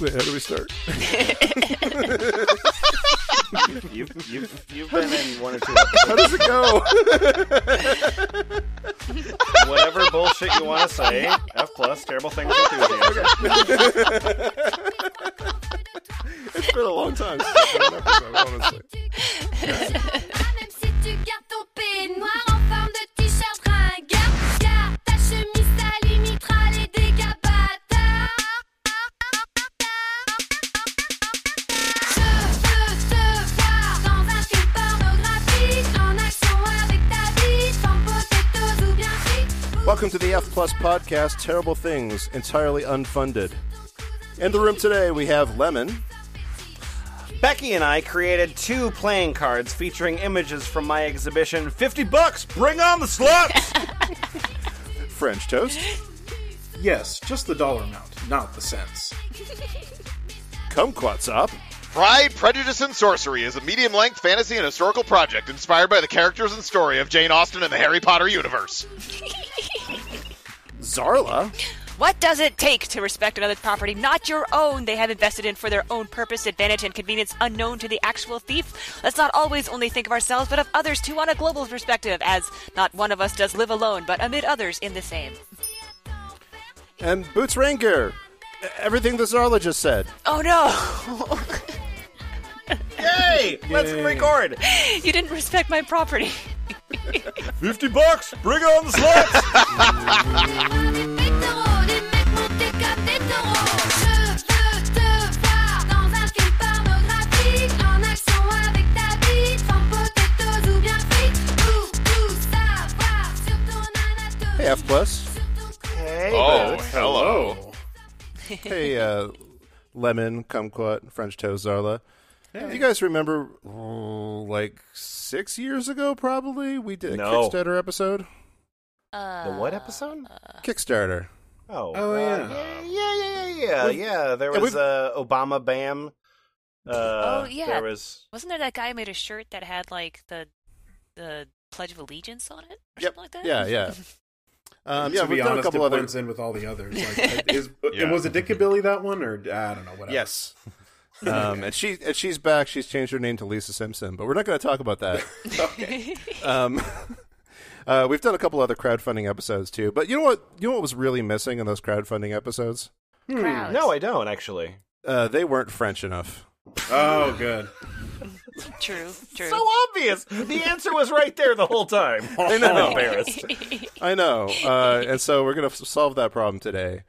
Wait, how do we start? You've, you've, you've been in one or two How does it go? Whatever bullshit you want to say. F plus, terrible things enthusiasm. it's been a long time since I've done an episode, honestly. Plus podcast, Terrible Things, entirely unfunded. In the room today, we have Lemon. Becky and I created two playing cards featuring images from my exhibition. 50 bucks, bring on the sluts! French Toast. Yes, just the dollar amount, not the cents. Kumquatxop. Pride, Prejudice, and Sorcery is a medium length fantasy and historical project inspired by the characters and story of Jane Austen and the Harry Potter universe. Zarla. What does it take to respect another property not your own they have invested in for their own purpose, advantage, and convenience unknown to the actual thief? Let's not always only think of ourselves, but of others too on a global perspective, as not one of us does live alone, but amid others in the same. And Boots Raingear. Everything the Zarla just said. Oh no! Yay! Let's record! you didn't respect my property. 50 bucks, bring on the sluts! Hétéros, des mecs montés comme des taureaux. Je veux te voir dans un film pornographique, en action avec ta bite, sans potatoes ou bien frites. Tout, tout savoir sur ton anatomie. Hey, F Plus. Hey, Oh, Boots. hello. Hey, uh, Lemon, Kumquat, French Toast, Zarla. You guys remember, oh, like six years ago, probably we did a No. Kickstarter episode. The what episode? Kickstarter. Oh, Oh, uh, yeah. yeah, yeah, yeah, yeah, We've- yeah. There yeah, was we've- uh, Obama Bam. Uh, Oh, yeah. There was. Wasn't there that guy who made a shirt that had like the the Pledge of Allegiance on it? Or Yep. something like that? Yeah, yeah. Um, yeah, to we've be done a couple it other. blends in with all the others. Like, is, Yeah. Was it Dick Billy that one, or I don't know, whatever. Yes. Um, and she and she's back. She's changed her name to Lisa Simpson, but we're not going to talk about that. um, uh, we've done a couple other crowdfunding episodes too. But you know what? You know what was really missing in those crowdfunding episodes? Crowds. No, I don't actually. Uh, they weren't French enough. Oh, good. True, true. So obvious. The answer was right there the whole time. I'm embarrassed. I know. Uh, and so we're going to f- solve that problem today.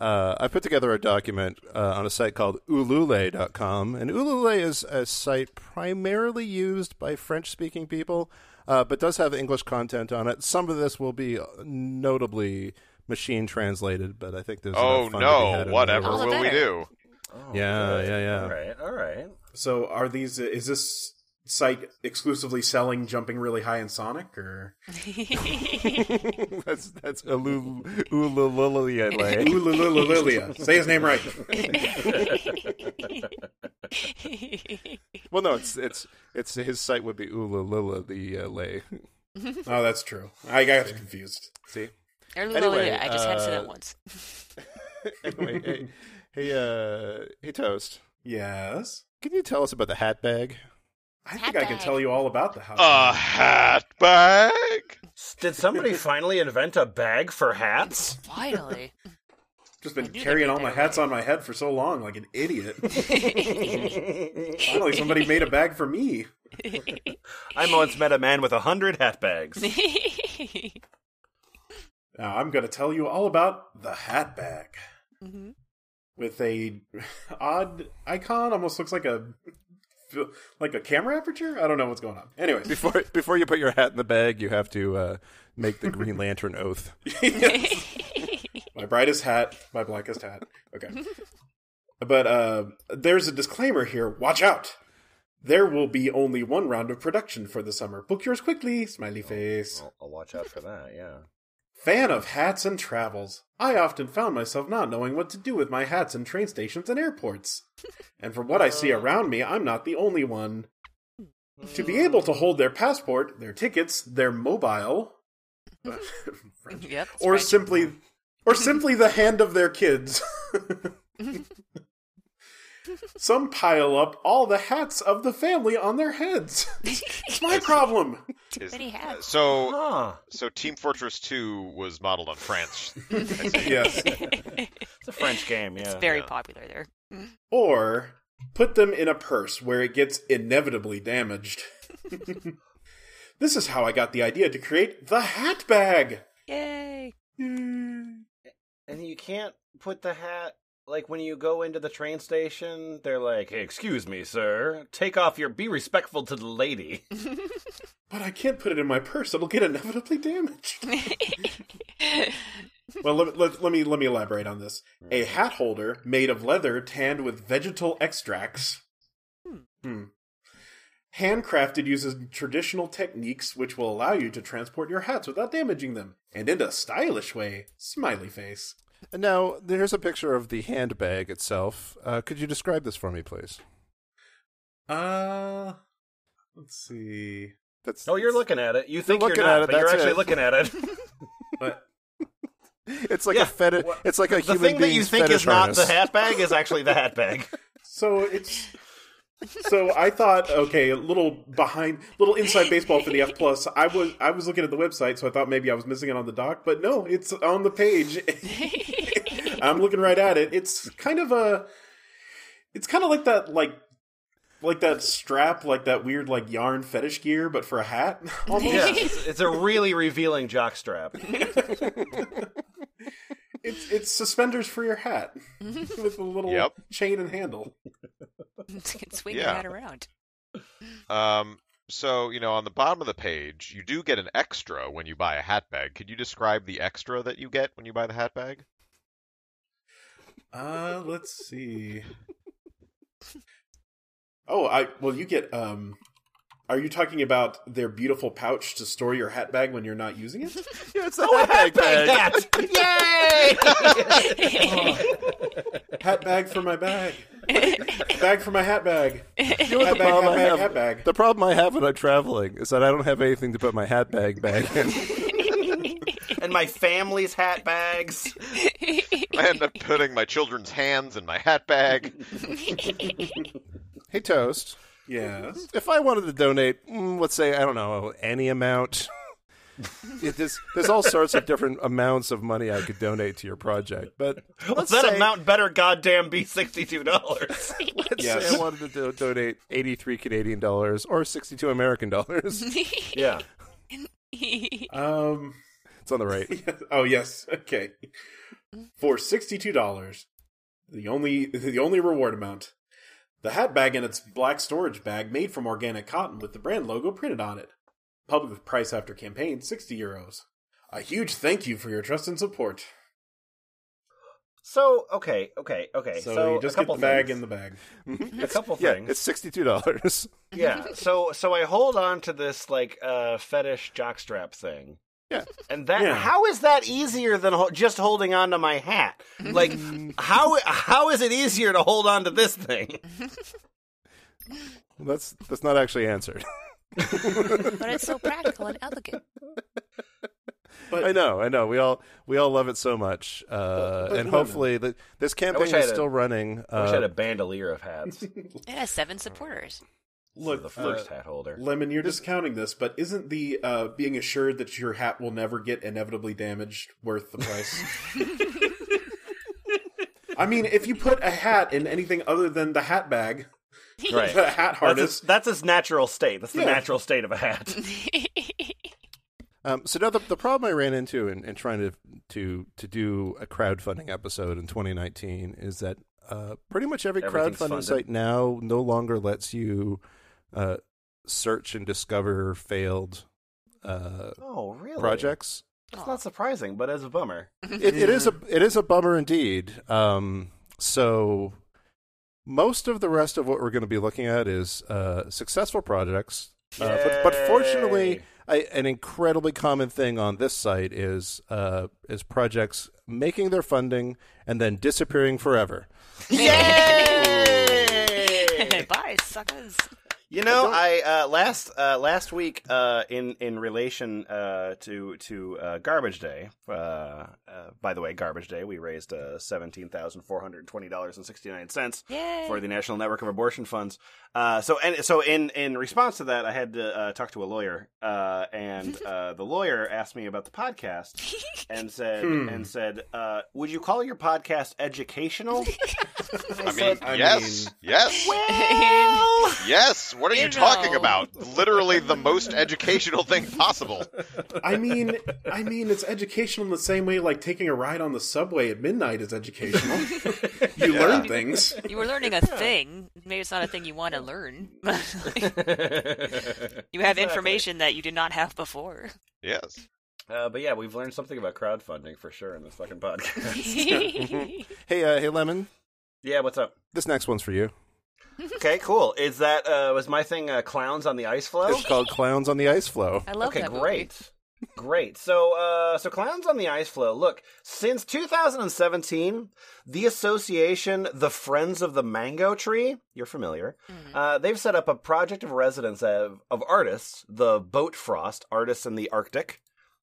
Uh, I put together a document uh, on a site called ulule.com. And Ulule is a site primarily used by French speaking people, uh, but does have English content on it. Some of this will be uh, notably machine translated, but I think there's Oh enough fun to be had no, whatever there. All the will we better. do? Yeah, yeah, yeah. All right, all right. So, are these? Is this site exclusively selling jumping really high in Sonic, or that's that's Ulu- Ulule. Lilia? Say his name right. well, no, it's it's it's his site would be Ululula the uh, lay. Oh, that's true. I got confused. See. Or Anyway, I just had to say uh, that once. anyway, hey, hey, uh, hey, toast. Yes, Can you tell us about the hat bag? I Hat think I can tell you all about the house. A hat bag? Did somebody finally invent a bag for hats? Finally. Just been carrying all my hats better on my head for so long, like an idiot. Finally, somebody made a bag for me. I once met a man with a hundred hat bags. Now, I'm going to tell you all about the hat bag. mm-hmm. With a odd icon, almost looks like a like a camera aperture. I don't know what's going on. Anyways, Before before you put your hat in the bag, you have to uh, make the Green Lantern oath. my brightest hat, my blackest hat. Okay. But uh, there's a disclaimer here. Watch out. There will be only one round of production for the summer. Book yours quickly. Smiley face. I'll, I'll watch out for that. Yeah. Fan of hats and travels. I often found myself not knowing what to do with my hats in train stations and airports. And from what I see oh. around me, I'm not the only one. To be able to hold their passport, their tickets, their mobile, Yep. or simply, or simply the hand of their kids. Some pile up all the hats of the family on their heads. it's my problem. Is- many uh, hats. So, Huh. so Team Fortress 2 was modeled on France. Yes. It's a French game, yeah. It's very yeah. popular there. Or put them in a purse where it gets inevitably damaged. this is how I got the idea to create the hat bag. Yay! And you can't put the hat like when you go into the train station, they're like, hey, excuse me, sir. Take off your be respectful to the lady. But I can't put it in my purse; it'll get inevitably damaged. well, let, let, let me let me elaborate on this. A hat holder made of leather tanned with vegetal extracts. Hmm. Handcrafted uses traditional techniques which will allow you to transport your hats without damaging them, and in a stylish way. Smiley face. And now there's a picture of the handbag itself. Uh, could you describe this for me, please? Uh, let's see. That's Oh, you're looking at it. You think you're, looking not, at it, but you're actually it. looking at it. But It's like Yeah. a fetish. It's like a the human thing that you think fetish is not the hat bag is actually the hat bag. so it's so I thought, okay, a little behind, little inside baseball for the F plus. I was I was looking at the website, so I thought maybe I was missing it on the doc, but no, it's on the page. I'm looking right at it. It's kind of a, it's kind of like that, like, like that strap, like that weird like yarn fetish gear, but for a hat. Almost. Yeah, it's, it's a really revealing jock strap. It's it's suspenders for your hat with a little Yep. chain and handle. You can swing Yeah. your hat around. Um, so, you know, on the bottom of the page, you do get an extra when you buy a hat bag. Could you describe the extra that you get when you buy the hat bag? Uh, let's see. Oh, I well, you get um. Are you talking about their beautiful pouch to store your hat bag when you're not using it? Yeah, it's oh, the hat bag bag. Yay! hat bag for my bag. bag for my hat bag. You know Hat the bag, problem hat I bag, have? hat bag. The problem I have when I'm traveling is that I don't have anything to put my hat bag bag in. and my family's hat bags. I end up putting my children's hands in my hat bag. hey, Toast. Yes. If I wanted to donate, mm, let's say I don't know any amount. It is, there's all sorts of different amounts of money I could donate to your project, but let's that say, amount better goddamn be sixty-two dollars. let's Yes. say I wanted to do, donate 83 Canadian dollars or 62 American dollars. yeah. Um. It's on the right. Oh yes. Okay. For sixty-two dollars, the only the only reward amount, the hat bag and its black storage bag made from organic cotton with the brand logo printed on it. Public price after campaign sixty euros. A huge thank you for your trust and support. So okay, okay, okay. So, So, you just a get couple the bag things. in the bag. a couple Yeah, things. it's sixty-two dollars. yeah. So so I hold on to this like uh fetish jockstrap thing. Yeah. And that Yeah. how is that easier than ho- just holding on to my hat? Like how how is it easier to hold on to this thing? That's that's not actually answered. but it's so practical and elegant. But I know, I know. We all we all love it so much, uh, but and no, no. hopefully the, this campaign wish I is had a- still running. I wish I had Uh, a bandolier of hats. It has seven supporters. Look, the first uh, hat holder. Lemon, you're discounting this, but isn't the uh, being assured that your hat will never get inevitably damaged worth the price? I mean, if you put a hat in anything other than the hat bag, Right. the hat That's harness, its, that's its natural state. That's the Yeah. natural state of a hat. Um, so now the, the problem I ran into in, in trying to to to do a crowdfunding episode in 2019 is that uh, pretty much every crowdfunding funded. site now no longer lets you uh, search and discover failed uh, Oh, really? projects. It's not surprising, but as a bummer. It, it is a it is a bummer indeed. Um, so most of the rest of what we're going to be looking at is uh, successful projects. Uh, but, but fortunately, I, an incredibly common thing on this site is uh, is projects making their funding and then disappearing forever. Yay! Bye, suckers. You know, don't- I, uh, last uh, last week uh, in in relation uh, to to uh, Garbage Day. Uh, uh, by the way, Garbage Day, we raised uh, seventeen thousand four hundred twenty dollars and sixty nine cents for the National Network of Abortion Funds. Uh, so and so in in response to that, I had to uh, talk to a lawyer, uh, and uh, the lawyer asked me about the podcast and said Hmm. and said, uh, "Would you call your podcast educational?" I mean, I yes, mean- yes, well, yes. What are you You talking about? Literally the most educational thing possible. I mean, I mean, it's educational in the same way like taking a ride on the subway at midnight is educational. you learn things. You were learning a thing. Maybe it's not a thing you want to learn. you have information that you did not have before. Yes. Uh, but yeah, we've learned something about crowdfunding for sure in this fucking podcast. Hey, uh, hey, Lemon. yeah, what's up? This next one's for you. Okay, cool. Is that uh, was my thing? Uh, clowns on the ice flow. It's called Clowns on the Ice Flow. I love okay, that movie. great. Great. So, uh, so clowns on the ice flow. Look, since 2017, the association, the Friends of the Mango Tree, you're familiar. Mhm. Uh, they've set up a project of residence of, of artists, the Boat Frost artists in the Arctic,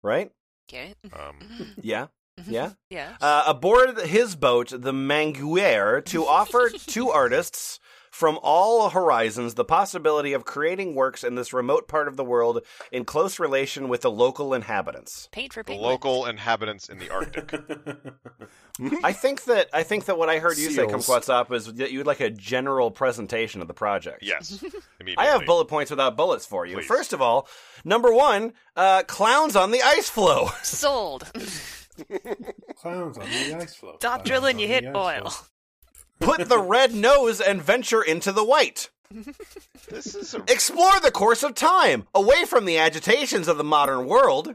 right? Okay. Um, Yeah, yeah. Yeah. uh, aboard his boat, the Manguier, to offer two artists from all horizons the possibility of creating works in this remote part of the world in close relation with the local inhabitants. Paint for the local inhabitants in the Arctic. I think that I think that what I heard you say, Seals. Kumquatxop, is that you'd like a general presentation of the project. Yes. Immediately. I have bullet points without bullets for you. Please. First of all, number one, uh, clowns on the ice flow. Sold. Clowns on the ice floe. Stop Clowns drilling, on you hit oil. floe. Put the red nose and venture into the white. This is a Explore the course of time, away from the agitations of the modern world.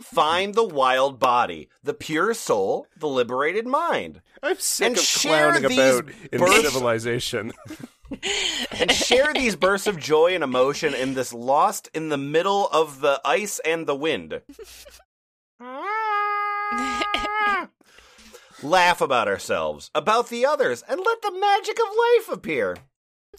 Find the wild body, the pure soul, the liberated mind. I'm sick And of clowning about in births- civilization. And share these bursts of joy and emotion in this lost in the middle of the ice and the wind. Laugh about ourselves, about the others, and let the magic of life appear.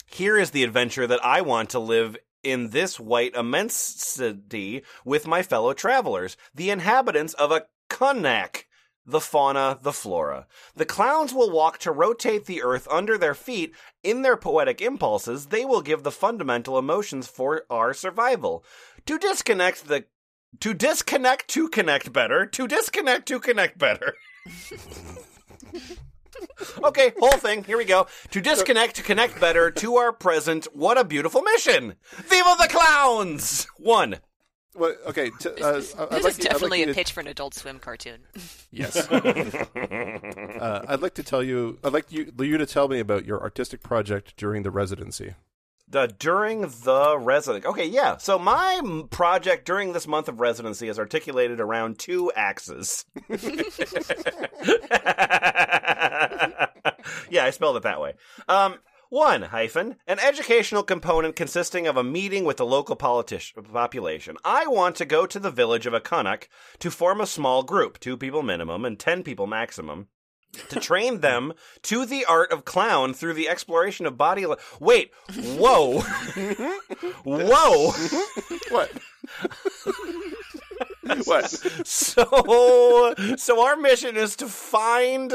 Here is the adventure that I want to live in this white immensity with my fellow travelers, the inhabitants of a Kunnak. The fauna, the flora. The clowns will walk to rotate the earth under their feet. In their poetic impulses, they will give the fundamental emotions for our survival. To disconnect the to disconnect to connect better, to disconnect to connect better. okay, whole thing. Here we go. To disconnect to connect better to our present. What a beautiful mission! Viva the clowns! One. Well, okay, t- uh, This is, I'd this like is you- I'd definitely like a you to- pitch for an Adult Swim cartoon. Yes. uh, I'd like to tell you. I'd like you, you to tell me about your artistic project during the residency. The during the residency. Okay, yeah. So my project during this month of residency is articulated around two axes. yeah, I spelled it that way. Um, one hyphen an educational component consisting of a meeting with the local politici- population. I want to go to the village of Akunuk to form a small group, two people minimum and ten people maximum to train them to the art of clown through the exploration of body. Li- Wait, whoa, whoa. What? what? So, so our mission is to find.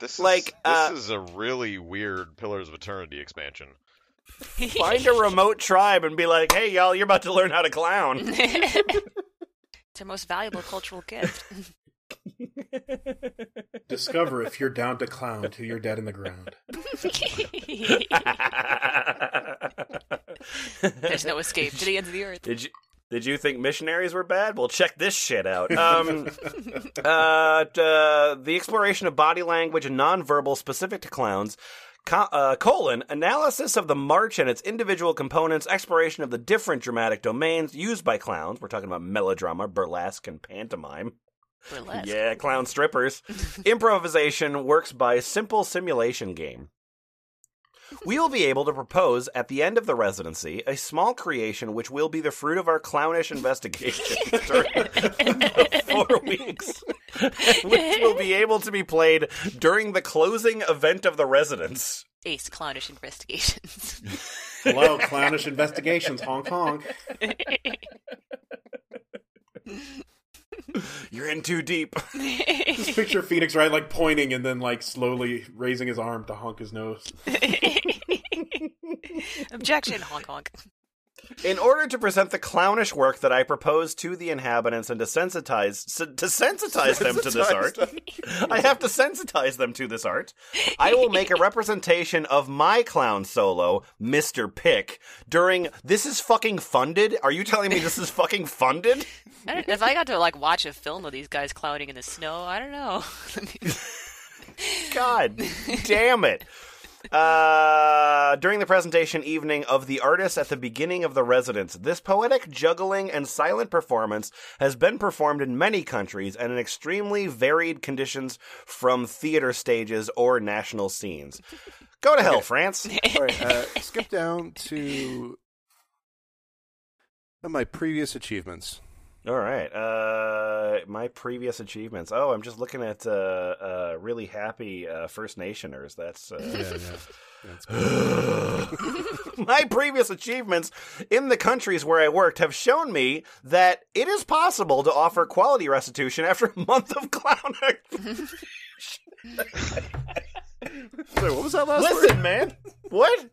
this is Like, this uh, is a really weird Pillars of Eternity expansion. Find a remote tribe and be like, "Hey, y'all, you're about to learn how to clown." it's our most valuable cultural gift. Discover if you're down to clown till you're dead in the ground. There's no escape to the ends of the earth. Did you did you think missionaries were bad? Well, check this shit out. Um, uh, t- uh, the exploration of body language and nonverbal specific to clowns. Co- uh, colon analysis of the march and its individual components, exploration of the different dramatic domains used by clowns. We're talking about melodrama, burlesque, and pantomime. Burlesque. Yeah, clown strippers. Improvisation works by simple simulation game. We will be able to propose at the end of the residency a small creation which will be the fruit of our clownish investigation during the four weeks, which will be able to be played during the closing event of the residence. Ace clownish investigations. Hello, clownish investigations, Hong honk. You're in too deep. Just picture Phoenix Wright like pointing and then like slowly raising his arm to honk his nose. Objection, honk honk. In order to present the clownish work that I propose to the inhabitants and to sensitize s- to sensitize them to this art, I have to sensitize them to this art. I will make a representation of my clown solo, Mr. Pick, during this is fucking funded? Are you telling me this is fucking funded? I don't, if I got to like watch a film of these guys clowning in the snow, I don't know. God damn it. Uh, during the presentation evening of the artist at the beginning of the residence, this poetic juggling and silent performance has been performed in many countries and in extremely varied conditions from theater stages or national scenes. Go to hell, France. All right, uh, skip down to my previous achievements. All right. Uh, my previous achievements. Oh, I'm just looking at uh, uh, really happy uh, First Nationers. That's uh, Yeah, yeah. That's my previous achievements in the countries where I worked have shown me that it is possible to offer quality restitution after a month of clown. Wait, what was that last word? Listen, man. What?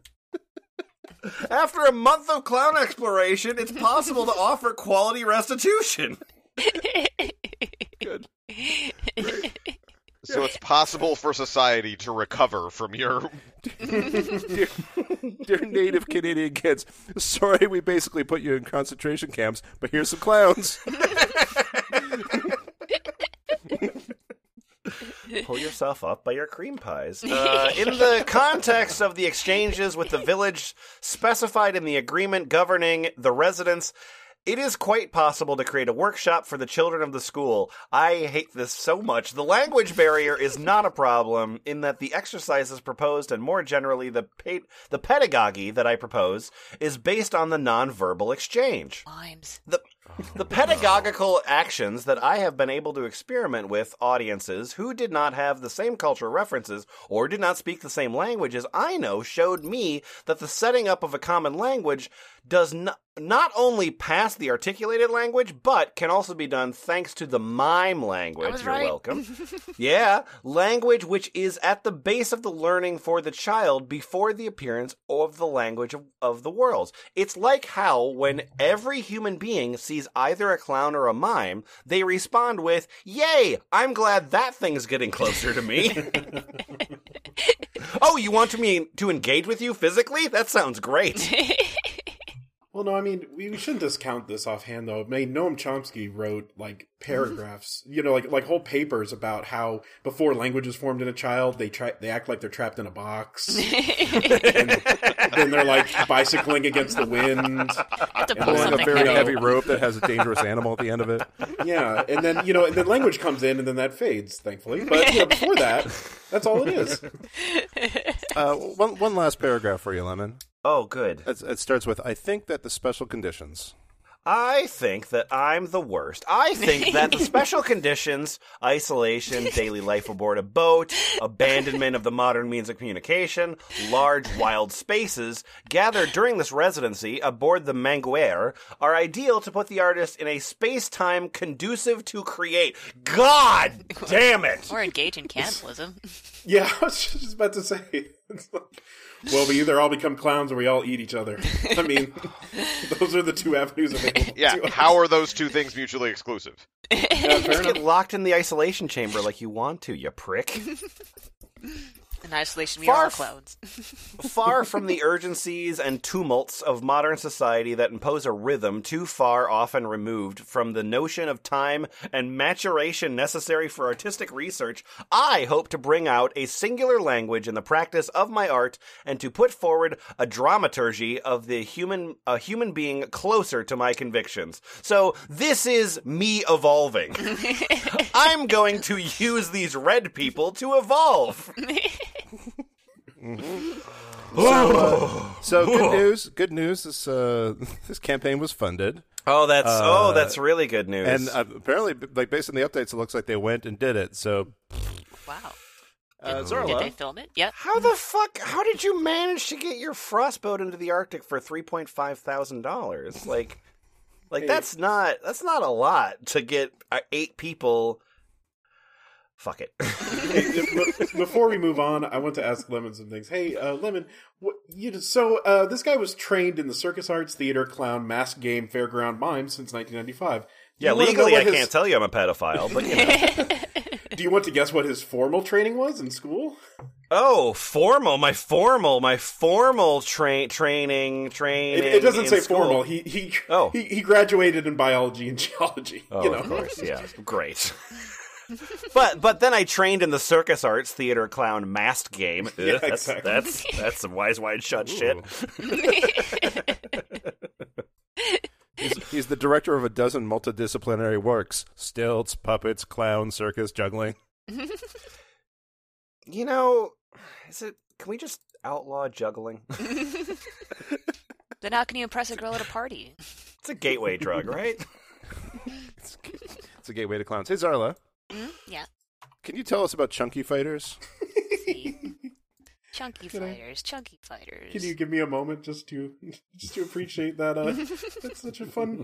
After a month of clown exploration, it's possible to offer quality restitution. Good. So it's possible for society to recover from your. dear, dear native Canadian kids, sorry we basically put you in concentration camps, but here's some clowns. Pull yourself up by your cream pies. Uh, in the context of the exchanges with the village specified in the agreement governing the residents, it is quite possible to create a workshop for the children of the school. I hate this so much. The language barrier is not a problem in that the exercises proposed and more generally the pa- the pedagogy that I propose is based on the nonverbal exchange. Mimes. The the pedagogical actions that I have been able to experiment with audiences who did not have the same cultural references or did not speak the same language as I know showed me that the setting up of a common language does not not only pass the articulated language, but can also be done thanks to the mime language. You're right. welcome. yeah, language which is at the base of the learning for the child before the appearance of the language of, of the worlds. It's like how when every human being sees either a clown or a mime, they respond with, Yay, I'm glad that thing's getting closer to me. oh, you want to me to engage with you physically? That sounds great. Well, no, I mean we, we shouldn't discount this offhand though. I mean, Noam Chomsky wrote like paragraphs, you know, like like whole papers about how before language is formed in a child, they try they act like they're trapped in a box, and then they're like bicycling against the wind. Have to Yeah, pull pulling Pulling a very heavy. heavy rope that has a dangerous animal at the end of it. Yeah, and then you know, and then language comes in, and then that fades, thankfully. But you know, before that, that's all it is. Uh, one, one last paragraph for you, Lemon. Oh, good. It, it starts with I think that the special conditions. I think that I'm the worst. I think that the special conditions, isolation, daily life aboard a boat, abandonment of the modern means of communication, large wild spaces gathered during this residency aboard the Manguier are ideal to put the artist in a space-time conducive to create. God damn it! Or engage in cannibalism. Yeah, I was just about to say. It's like, well, we either all become clowns or we all eat each other. I mean, those are the two avenues available. Yeah, to us. how are those two things mutually exclusive? Yeah, fair Just get locked in the isolation chamber like you want to, you prick. In isolation, we Far are all f- far from the urgencies and tumults of modern society that impose a rhythm too far often removed from the notion of time and maturation necessary for artistic research, I hope to bring out a singular language in the practice of my art and to put forward a dramaturgy of the human a human being closer to my convictions. So this is me evolving. I'm going to use these red people to evolve. So good news. Good news. This uh, this campaign was funded, Oh, that's oh, Uh, that's really good news. and uh, apparently, like based on the updates, it looks like they went and did it. So Wow. Uh, Did Zarla. they film it? Yep. How the fuck? How did you manage to get your frostboat into the Arctic for three point five thousand dollars? Like, like Hey. that's not that's not a lot to get uh, eight people. Fuck it. Hey, if- be- before we move on, I want to ask Lemon some things. Hey, uh, Lemon, what, you so uh, this guy was trained in the circus arts, theater, clown, mask game, fairground mime since 1995. Do yeah, you wanna know legally, I his- can't tell you I'm a pedophile, but you know. Do you want to guess what his formal training was in school? oh, formal, my formal, my formal train training training. It, it doesn't in say school. formal. He he, Oh. he he graduated in biology and geology. Oh, you know, of course, yeah, great. But but then I trained in the circus arts, theater, clown, masked game. Ugh, Yeah, that's, exactly. that's that's some Eyes Wide Shut shit. He's, he's the director of a dozen multidisciplinary works: stilts, puppets, clown, circus, juggling. You know, is it? Can we just outlaw juggling? Then how can you impress a girl at a party? It's a gateway drug, right? It's, it's a gateway to clowns. Hey, Zarla, Mm, yeah. can you tell us about chunky fighters? Chunky Can I- fighters, chunky fighters. Can you give me a moment just to just to appreciate that? Uh, that's such a fun.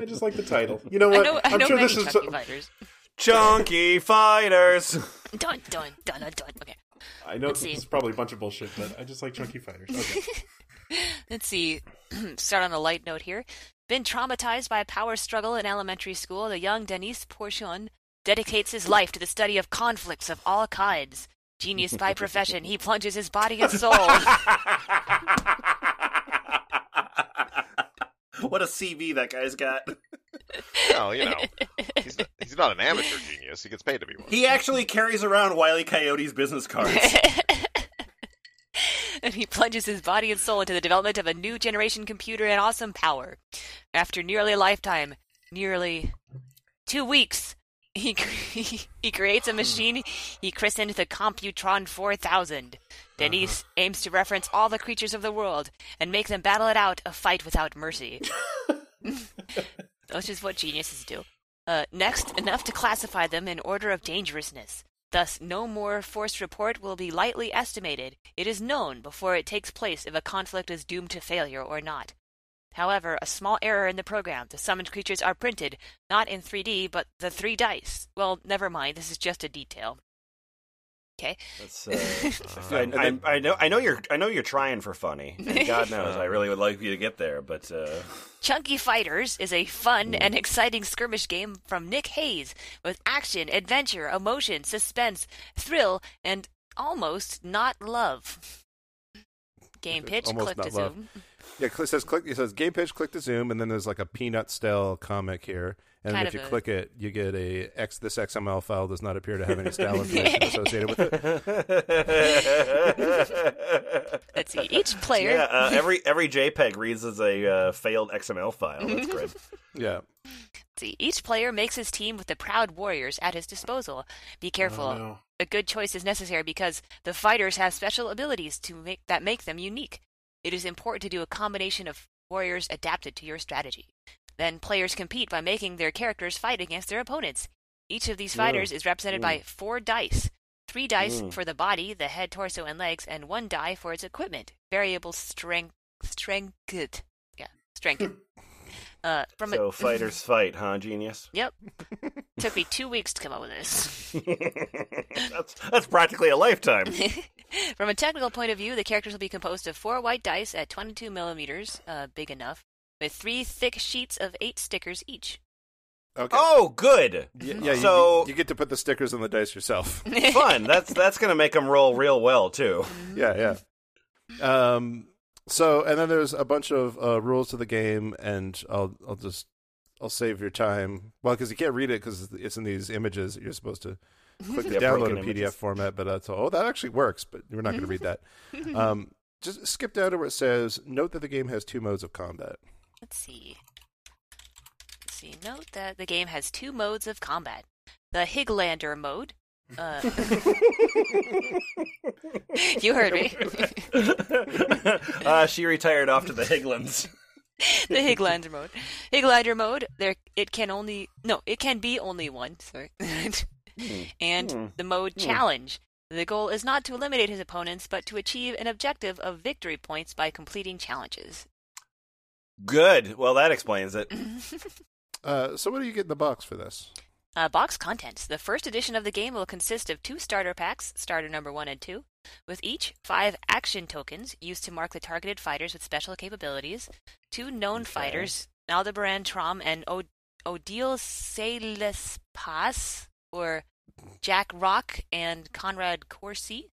I just like the title. You know I what? know, I am know sure many this is. chunky fighters. Chunky fighters. Dun dun dun dun dun. Okay. I know Let's this see. is probably a bunch of bullshit, but I just like chunky fighters. Okay. Let's see. Start on a light note here. Been traumatized by a power struggle in elementary school, the young Denise Porchon dedicates his life to the study of conflicts of all kinds. Genius by profession, he plunges his body and soul. what a CV that guy's got. Well, you know, he's not, he's not an amateur genius. He gets paid to be one. He actually carries around Wiley Coyote's business cards. and he plunges his body and soul into the development of a new generation computer and awesome power. After nearly a lifetime, nearly two weeks, he cre- he creates a machine he christened the Computron 4000. Denise aims to reference all the creatures of the world and make them battle it out, a fight without mercy. Which is what geniuses do. Uh, next, enough to classify them in order of dangerousness. Thus, no more forced report will be lightly estimated. It is known before it takes place if a conflict is doomed to failure or not. However, a small error in the program. The summoned creatures are printed, not in 3D, but the three dice. Well, never mind, this is just a detail. Okay. That's, uh, I, I, I know, I know you're, I know you're trying for funny. And God knows, I really would like you to get there, but uh, Chunky Fighters is a fun and exciting skirmish game from Nick Hayes with action, adventure, emotion, suspense, thrill, and almost not love. Game pitch, Almost click to not love. zoom. Yeah, it says click. It says game page. Click to zoom, and then there's like a peanut style comic here. And Kind if you a- click it, you get a X. This XML file does not appear to have any style information associated with it. Let's see. Each player. yeah, uh, every every JPEG reads as a uh, failed XML file. That's great. Yeah, See, each player makes his team with the proud warriors at his disposal. Be careful. Oh, no. A good choice is necessary because the fighters have special abilities to make that make them unique. It is important to do a combination of warriors adapted to your strategy. Then players compete by making their characters fight against their opponents. Each of these fighters is represented by four dice. Three dice Mm. for the body, the head, torso, and legs, and one die for its equipment. Variable strength, strength, yeah, strength. uh, from a, So fighters fight, huh, genius? Yep. Took me two weeks to come up with this. that's that's practically a lifetime. From a technical point of view, the characters will be composed of four white dice at 22 millimeters, uh, big enough, with three thick sheets of eight stickers each. okay. Oh, good. Y- yeah. You, so- you get to put the stickers on the dice yourself. Fun. That's that's gonna make them roll real well too. yeah, yeah. Um. So, and then there's a bunch of uh, rules to the game, and I'll I'll just I'll save your time. Well, because you can't read it because it's in these images that you're supposed to click to Yeah, download in PDF images. format. But that's oh, that actually works. But we're not going to read that. Um. Just skip down to where it says, "Note that the game has two modes of combat." Let's see. Let's see. Note that the game has two modes of combat. The Higlander mode. Uh, you heard me. uh, she retired off to the Higlands. the Higlander mode. Higlander mode. There, it can only no, it can be only one. Sorry. and Hmm. the mode challenge. The goal is not to eliminate his opponents, but to achieve an objective of victory points by completing challenges. Good. Well, that explains it. Uh, so what do you get in the box for this? Uh, box contents. The first edition of the game will consist of two starter packs, starter number one and two, with each five action tokens used to mark the targeted fighters with special capabilities, two known Okay. fighters, Aldebaran Trom and o- Odile Pass, or Jack Rock and Conrad Corsi.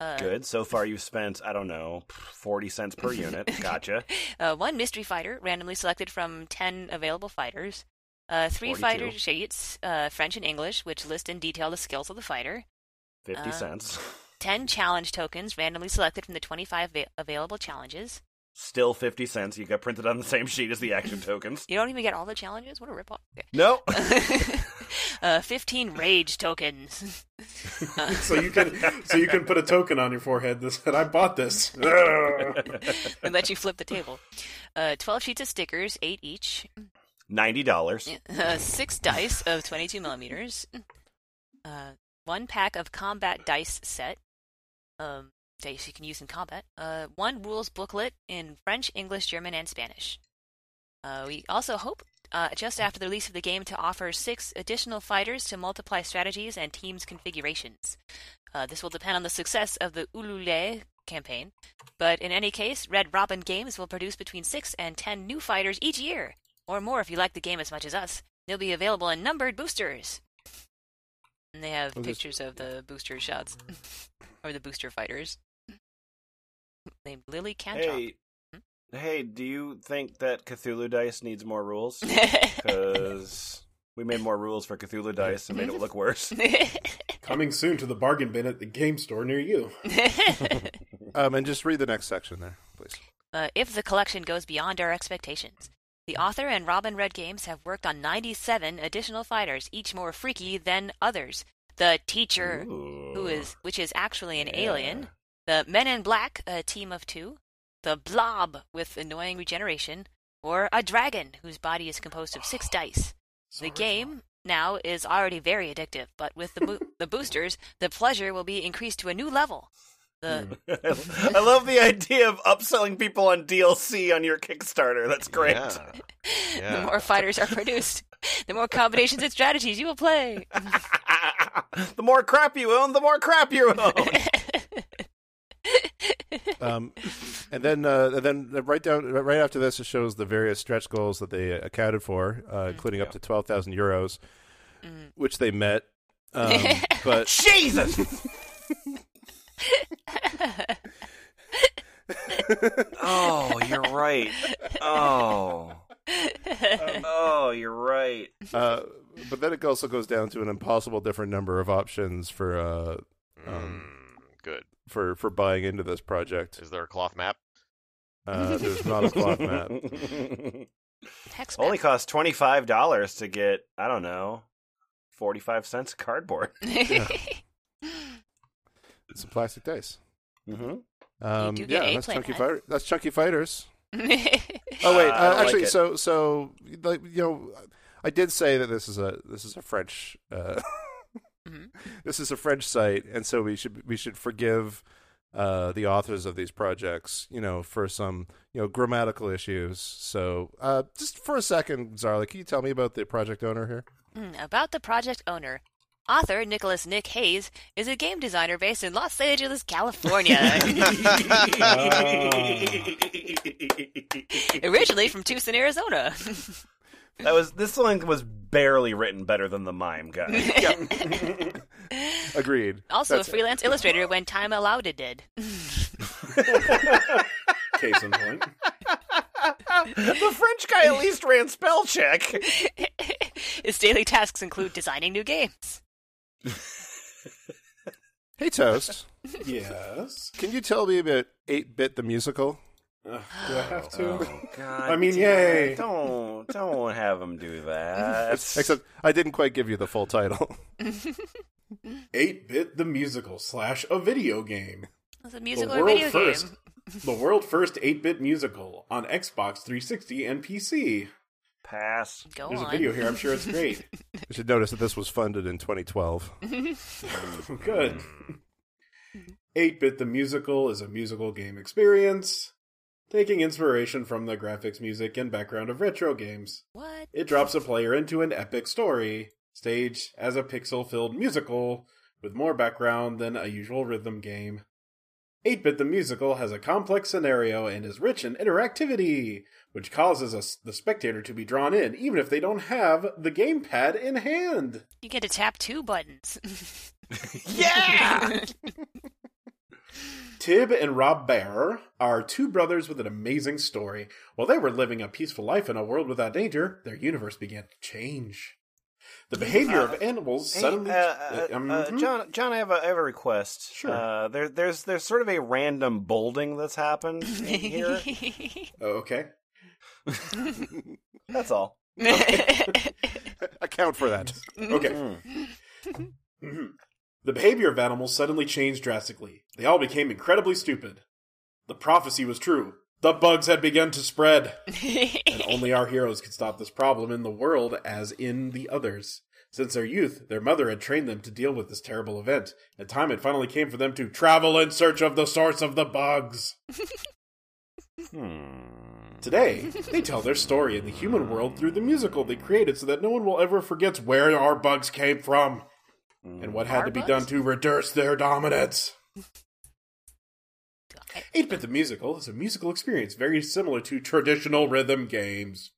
Uh, Good. So far, you've spent I don't know forty cents per unit. Gotcha. Uh, one mystery fighter, randomly selected from 10 available fighters. Uh, three 42. fighter sheets, uh, French and English, which list in detail the skills of the fighter. Fifty Uh, cents. 10 challenge tokens, randomly selected from the 25 va- available challenges. Still fifty cents. You got printed on the same sheet as the action tokens. You don't even get all the challenges? What a ripoff. No. Okay. uh, 15 rage tokens. So you can so you can put a token on your forehead that said, "I bought this." and let you flip the table. Uh, 12 sheets of stickers, 8 each. Ninety dollars. Uh, 6 dice of 22 millimeters. Uh, one pack of combat dice set. Um, dice you can use in combat. Uh, one rules booklet in French, English, German, and Spanish. Uh, we also hope, uh, just after the release of the game, to offer six additional fighters to multiply strategies and teams configurations. Uh, this will depend on the success of the Ulule campaign, but in any case, Red Robin Games will produce between six and ten new fighters each year, or more if you like the game as much as us. They'll be available in numbered boosters. And they have Well, this- pictures of the booster shots, or the booster fighters. Named Lily Cantrop. Hey, hey. Do you think that Cthulhu Dice needs more rules? Because we made more rules for Cthulhu Dice and made it look worse. Coming soon to the bargain bin at the game store near you. Um, and just read the next section there, please. uh, if the collection goes beyond our expectations. The author and Robin Red Games have worked on 97 additional fighters, each more freaky than others. The Teacher, who is which is actually an alien. The Men in Black, a team of two. The Blob with annoying regeneration, or a dragon whose body is composed of six dice. The game now is already very addictive, but with the bo- the boosters, the pleasure will be increased to a new level. The I love the idea of upselling people on DLC on your Kickstarter. That's great. Yeah. the more fighters are produced, the more combinations and strategies you will play. the more crap you own, the more crap you own. Um, and then, uh, and then right down, right after this, it shows the various stretch goals that they accounted for, uh, including up to twelve thousand euros, which they met. Um, but Jesus! Oh, you're right. Oh. Oh, you're right. uh, but then it also goes down to an impossible different number of options for uh, um, Mm, good. for for buying into this project. Is there a cloth map? Uh, there's not a cloth map. Hex Only map. cost twenty five dollars to get I don't know forty five cents of cardboard. It's some plastic dice. Mm-hmm. Um, yeah, that's chunky fighter. That's chunky fighters. Oh wait, Uh, I uh, like actually, it. so so like you know, I did say that this is a this is a French uh, Mhm. this is a French site, and so we should we should forgive uh, the authors of these projects, you know, for some you know grammatical issues. So uh, just for a second, Zarla, can you tell me about the project owner here? Mm, About the project owner. Author Nicholas Nick Hayes is a game designer based in Los Angeles, California. Oh. Originally from Tucson, Arizona. That was this one was barely written better than the mime guy. Agreed. also That's a it. freelance illustrator when time allowed it did. Case in point. the French guy at least ran spell check. His daily tasks include designing new games. Hey Toast, Yes. can you tell me about Eight Bit the musical? Uh, do I have to? Oh, God I mean, damn yay. it. Don't don't have him do that. Except I didn't quite give you the full title. 8 Bit the Musical slash a video game. It's a The musical or world video first. game. The world first 8 bit musical on Xbox 360 and PC. Pass. Go There's on. a video here. I'm sure it's great. You should notice that this was funded in 2012. Good. 8 Bit the Musical is a musical game experience, taking inspiration from the graphics, music, and background of retro games. What? It drops a player into an epic story, staged as a pixel filled musical with more background than a usual rhythm game. 8 Bit the Musical has a complex scenario and is rich in interactivity, which causes us, the spectator to be drawn in even if they don't have the gamepad in hand. You get to tap two buttons. Yeah! Tib and Rob Bear are two brothers with an amazing story. While they were living a peaceful life in a world without danger, their universe began to change. The behavior of animals Hey, suddenly. uh, uh, uh, mhm. John, John, I have a, I have a request. Sure. Uh, there, there's, there's sort of a random bolding that's happened here. Oh, okay. That's all. Account for that. Okay. The behavior of animals suddenly changed drastically. They all became incredibly stupid. The prophecy was true. The bugs had begun to spread. and only our heroes could stop this problem in the world as in the others. Since their youth, their mother had trained them to deal with this terrible event, and time had finally came for them to travel in search of the source of the bugs. Hmm. Today, they tell their story in the human world through the musical they created so that no one will ever forget where our bugs came from and what had Our to be bugs? done to reduce their dominance. 8 Bit the Musical is a musical experience very similar to traditional rhythm games.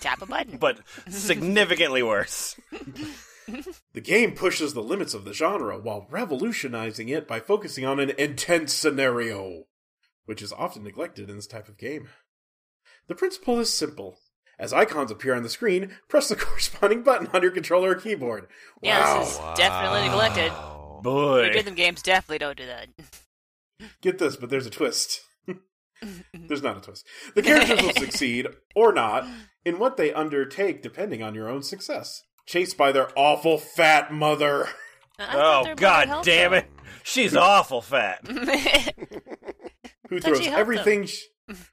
tap a button. But significantly worse. The game pushes the limits of the genre while revolutionizing it by focusing on an intense scenario, which is often neglected in this type of game. The principle is simple. As icons appear on the screen, press the corresponding button on your controller or keyboard. Yeah, wow! this is definitely neglected. Boy. Rhythm games definitely don't do that. Get this, but there's a twist. there's not a twist. The characters will succeed, or not, in what they undertake depending on your own success. Chased by their awful fat mother. Oh, their god damn them. it. She's awful fat. who throws everything sh-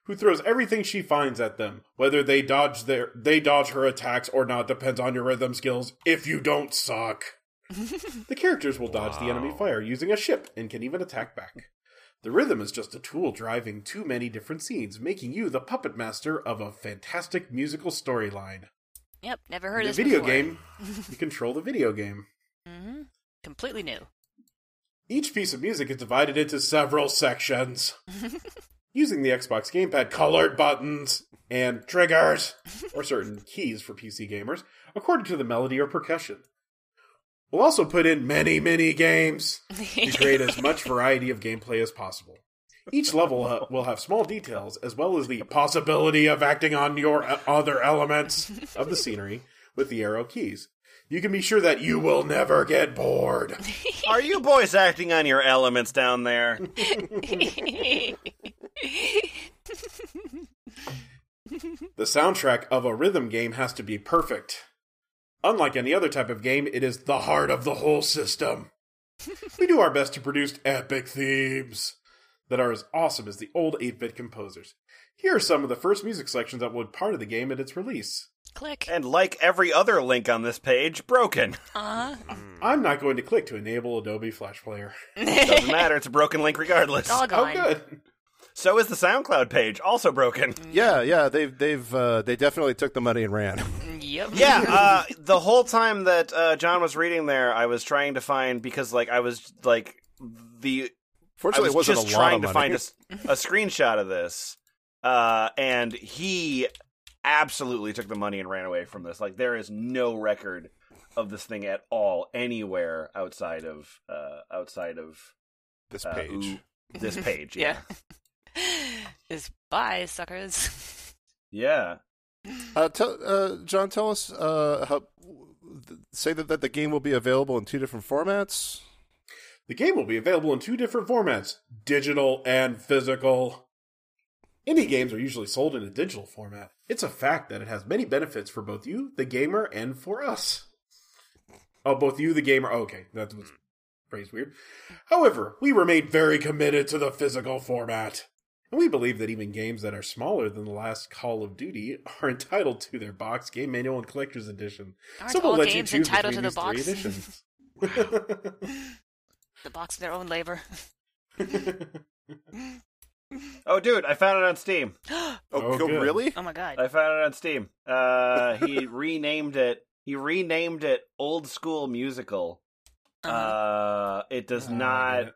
who throws everything she finds at them whether they dodge their they dodge her attacks or not depends on your rhythm skills if you don't suck the characters will dodge the enemy fire using a ship and can even attack back the rhythm is just a tool driving too many different scenes making you the puppet master of a fantastic musical storyline Yep, never heard in of the this video before. game you control the video game Mm-hmm. Completely new. Each piece of music is divided into several sections. Using the Xbox gamepad, colored buttons and triggers, or certain keys for PC gamers, according to the melody or percussion. We'll also put in many, many games to create as much variety of gameplay as possible. Each level will have small details as well as the possibility of acting on your uh, other elements of the scenery with the arrow keys. You can be sure that you will never get bored. Are you boys acting on your elements down there? The soundtrack of a rhythm game has to be perfect. Unlike any other type of game, it is the heart of the whole system. we do our best to produce epic themes that are as awesome as the old 8 bit composers. Here are some of the first music selections that were part of the game at its release. Click. And like every other link on this page, broken. Uh-huh. I'm not going to click to enable Adobe Flash Player. Doesn't matter, it's a broken link regardless. All Oh, good. So is the SoundCloud page, also broken. Yeah, yeah, they've they've uh, they definitely took the money and ran. Yep. Yeah, uh, the whole time that uh, John was reading there, I was trying to find because like I was like the I Fortunately, was it wasn't just a lot trying of to money. find a screenshot of this, uh, and he absolutely took the money and ran away from this. Like there is no record of this thing at all anywhere outside of uh, outside of this uh, page. ooh, this page. Yeah. Yeah, Is bye, suckers. yeah. Uh, tell, uh, John, tell us uh, how. Say that, that the game will be available in two different formats. The game will be available in two different formats digital and physical. Indie games are usually sold in a digital format. It's a fact that it has many benefits for both you, the gamer, and for us. Oh, both you, the gamer. Okay, that was phrased weird. However, we remain very committed to the physical format. And we believe that even games that are smaller than the last Call of Duty are entitled to their box, game manual, and collector's edition. Aren't so we'll all let you games choose entitled to between the these three editions. The box of their own labor. Oh, dude, I found it on Steam. Oh, Oh, go- really? Oh my god. I found it on Steam. Uh, he renamed it. He renamed it Old School Musical. Uh-huh. Uh, it does I not.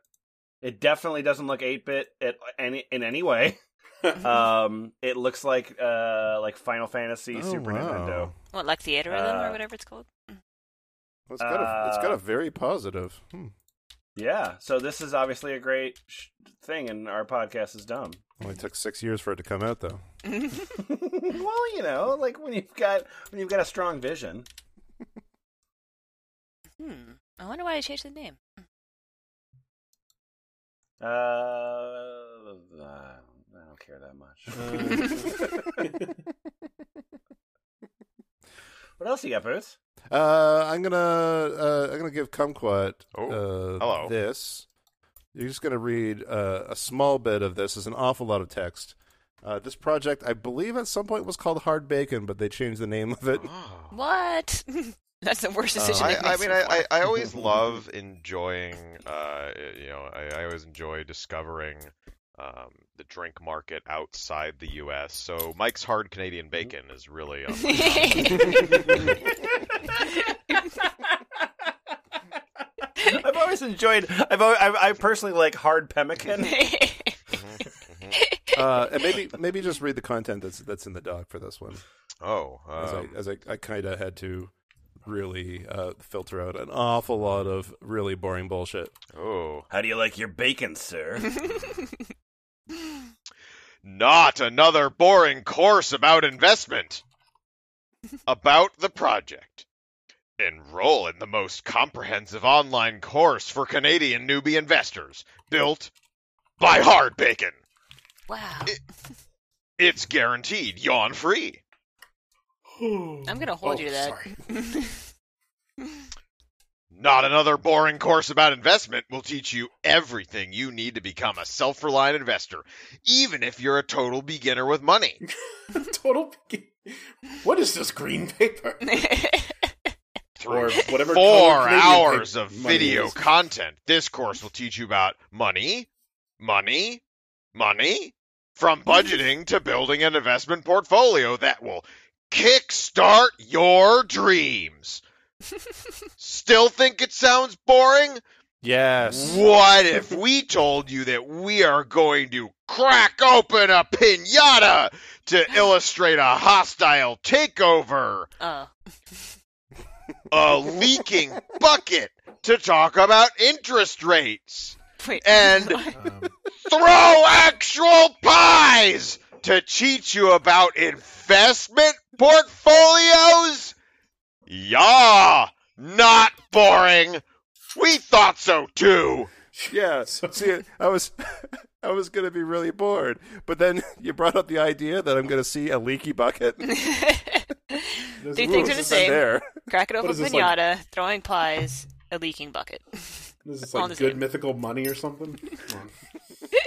Get It definitely doesn't look eight bit at any in any way. it. Um, it looks like uh like Final Fantasy Oh, Super wow. Nintendo. what, like Theatrhythm uh, or whatever it's called? Well, it's got a, it's got Uh, a very positive. Hmm. Yeah, so this is obviously a great sh- thing, and our podcast is dumb. Only took six years for it to come out, though. well, you know, like when you've got when you've got a strong vision. Hmm. I wonder why I changed the name. Uh, I don't care that much. what else you got, Boots? Uh, I'm gonna uh, I'm gonna give Kumquat Oh, uh, hello. this. You're just gonna read uh, a small bit of this. It's an awful lot of text. Uh, this project, I believe, at some point was called Hard Bacon, but they changed the name of it. Oh. What? That's the worst decision I, they've made I mean, I, far. I, I always love enjoying, uh, you know, I, I always enjoy discovering um, the drink market outside the U.S. So Mike's Hard Canadian Bacon is really on I've always enjoyed. I've, al- I, I personally like hard pemmican. Uh, and maybe maybe just read the content that's that's in the doc for this one, Oh, as um, I as I, I kind of had to really uh, filter out an awful lot of really boring bullshit. oh, How do you like your bacon, sir? not another boring course about investment. about the project. Enroll in the most comprehensive online course for Canadian newbie investors, built by Hard Bacon. wow. It's guaranteed yawn free. I'm gonna hold Oh, you to that. sorry. Not another boring course about investment will teach you everything you need to become a self reliant investor, even if you're a total beginner with money. Total. What is this green paper? Or whatever four hours of video is. content, this course will teach you about money, money, money, from budgeting to building an investment portfolio that will kickstart your dreams. Still think it sounds boring? Yes. What if we told you that we are going to crack open a pinata to illustrate a hostile takeover? Oh. A leaking bucket to talk about interest rates? Wait. And Um, throw actual pies to teach you about investment portfolios? Yeah, not boring. We thought so too. Yeah. See, I was I was gonna be really bored, but then you brought up the idea that I'm gonna see a leaky bucket. Two things are the same. there. Cracking What open is this, like- pinata, throwing pies, a leaking bucket. This is all like good same. mythical money or something.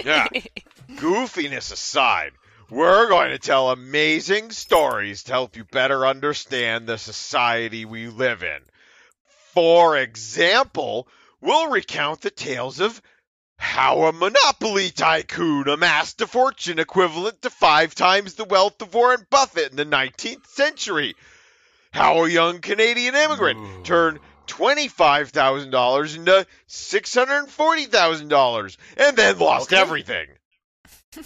Yeah. Goofiness aside, we're going to tell amazing stories to help you better understand the society we live in. For example, we'll recount the tales of how a monopoly tycoon amassed a fortune equivalent to five times the wealth of Warren Buffett in the 19th century. How a young Canadian immigrant turned $25,000 into $640,000 and then lost Okay. everything.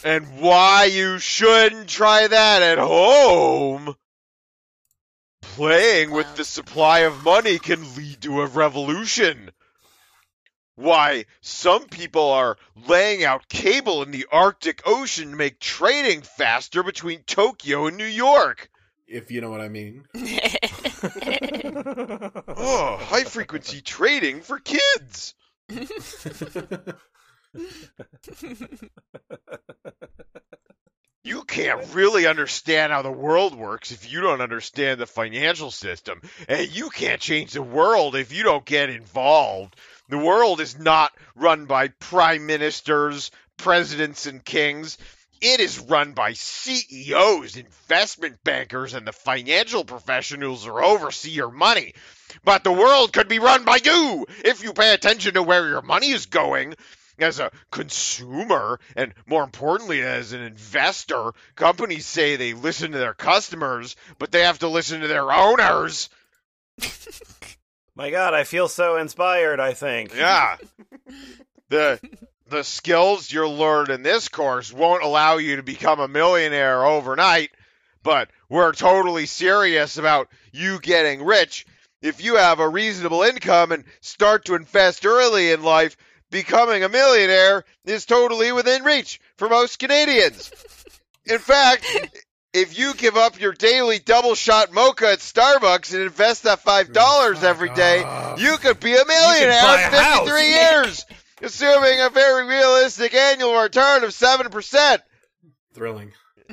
And why you shouldn't try that at home. Playing with the supply of money can lead to a revolution. Why some people are laying out cable in the Arctic Ocean to make trading faster between Tokyo and New York. If you know what I mean. Oh, high frequency trading for kids. You can't really understand how the world works if you don't understand the financial system. And you can't change the world if you don't get involved. The world is not run by prime ministers, presidents, and kings. It is run by CEOs, investment bankers, and the financial professionals who oversee your money. But the world could be run by you if you pay attention to where your money is going. As a consumer, and more importantly, as an investor, companies say they listen to their customers, but they have to listen to their owners. My God, I feel so inspired. I think. Yeah. the the skills you'll learn in this course won't allow you to become a millionaire overnight, but we're totally serious about you getting rich. If you have a reasonable income and start to invest early in life, becoming a millionaire is totally within reach for most Canadians. In fact, if you give up your daily double shot mocha at Starbucks and invest that five dollars every day, you could be a millionaire in a house. 53 years, assuming a very realistic annual return of seven percent. Thrilling.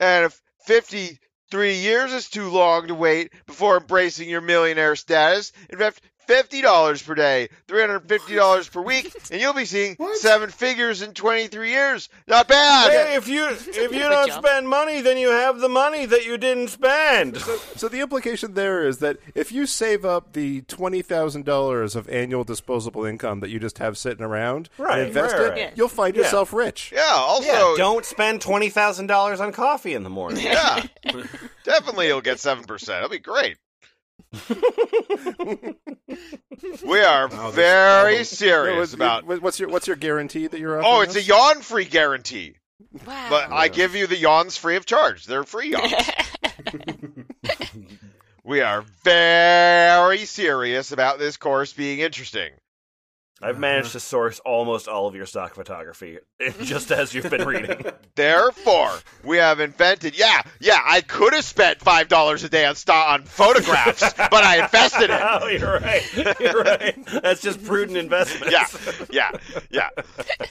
And if 53 years is too long to wait before embracing your millionaire status, invest $50 per day, $350 per week, and you'll be seeing What? seven figures in 23 years. Not bad. Hey, if you if you don't job. spend money, then you have the money that you didn't spend. So the implication there is that if you save up the twenty thousand dollars of annual disposable income that you just have sitting around Right, and invest right, it, right. Yeah. you'll find Yeah. yourself rich. Yeah, also, yeah, don't spend twenty thousand dollars on coffee in the morning. yeah, definitely you'll get 7%. That'll be great. we are Wow, this very album- serious No, it's- about. what's your what's your guarantee that you're offering? Oh, it's a yawn free guarantee. Wow. But I give you the yawns free of charge. They're free yawns. we are very serious about this course being interesting. I've managed to source almost all of your stock photography just as you've been reading. Therefore, we have invented. Yeah, yeah. I could have spent five dollars a day on sto- on photographs, but I invested it. oh, you're right. You're right. That's just prudent investment. Yeah, yeah, yeah.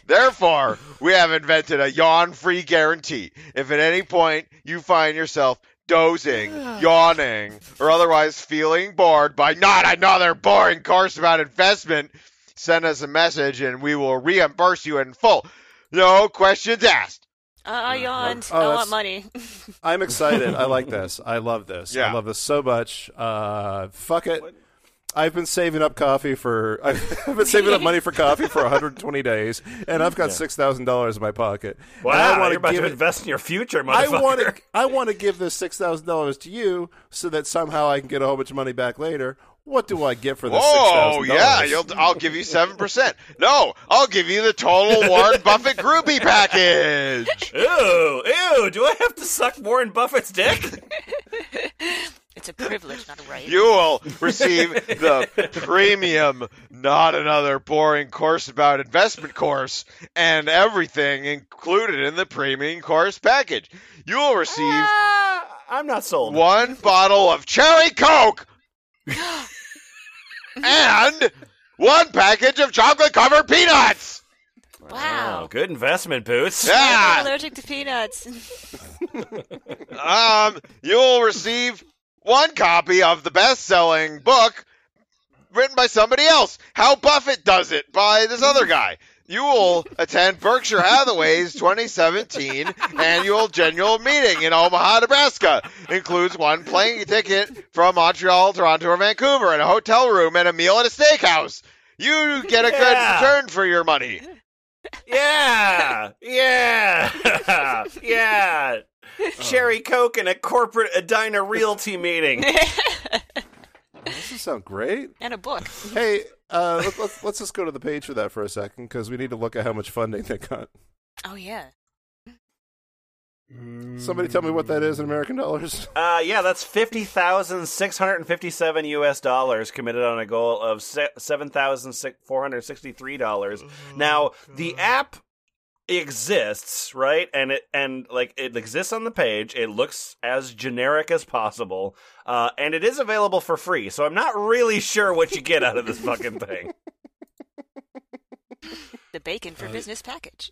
Therefore, we have invented a yawn-free guarantee. If at any point you find yourself dozing, yawning, or otherwise feeling bored by not another boring course about investment, send us a message and we will reimburse you in full. No questions asked. Uh, I yawned. Oh, I want money. I'm excited. I like this. I love this. Yeah. I love this so much. Uh, fuck it. I've been saving up coffee for. I've been saving up money for coffee for 120 days, and I've got six thousand dollars in my pocket. And Wow, I wanna you're about give to it- invest in your future, I motherfucker. want to. I want to give this six thousand dollars to you, so that somehow I can get a whole bunch of money back later. What do I get for this? Oh $6,000? yeah, you'll, I'll give you seven percent. No, I'll give you the total Warren Buffett groupie package. Ew, ew, do I have to suck Warren Buffett's dick? It's a privilege, not a right. You will receive the premium, not another boring course about investment course, and everything included in the premium course package. You will receive Ah, I'm not sold. one bottle of cherry coke and one package of chocolate covered peanuts. wow. Oh, good investment, Boots. Yeah. I'm allergic to peanuts. Um, you'll receive one copy of the best-selling book written by somebody else. How Buffett Does It by this other guy. You will attend Berkshire Hathaway's 2017 annual general meeting in Omaha, Nebraska. Includes one plane ticket from Montreal, Toronto, or Vancouver, and a hotel room and a meal at a steakhouse. You get a good Yeah. return for your money. Yeah, yeah, yeah. Cherry Coke and a corporate Edina Realty meeting. This would sound great. and a book. Hey, uh, let, let's let's just go to the page for that for a second because we need to look at how much funding they got. Oh yeah. Somebody tell me what that is in American dollars. Uh, yeah, that's fifty thousand six hundred and fifty-seven U.S. dollars committed on a goal of se- seven thousand four hundred sixty-three dollars. Now, the app exists, right? And it and like it exists on the page. It looks as generic as possible, uh, and it is available for free. So I'm not really sure what you get out of this fucking thing. The bacon Uh, for business package.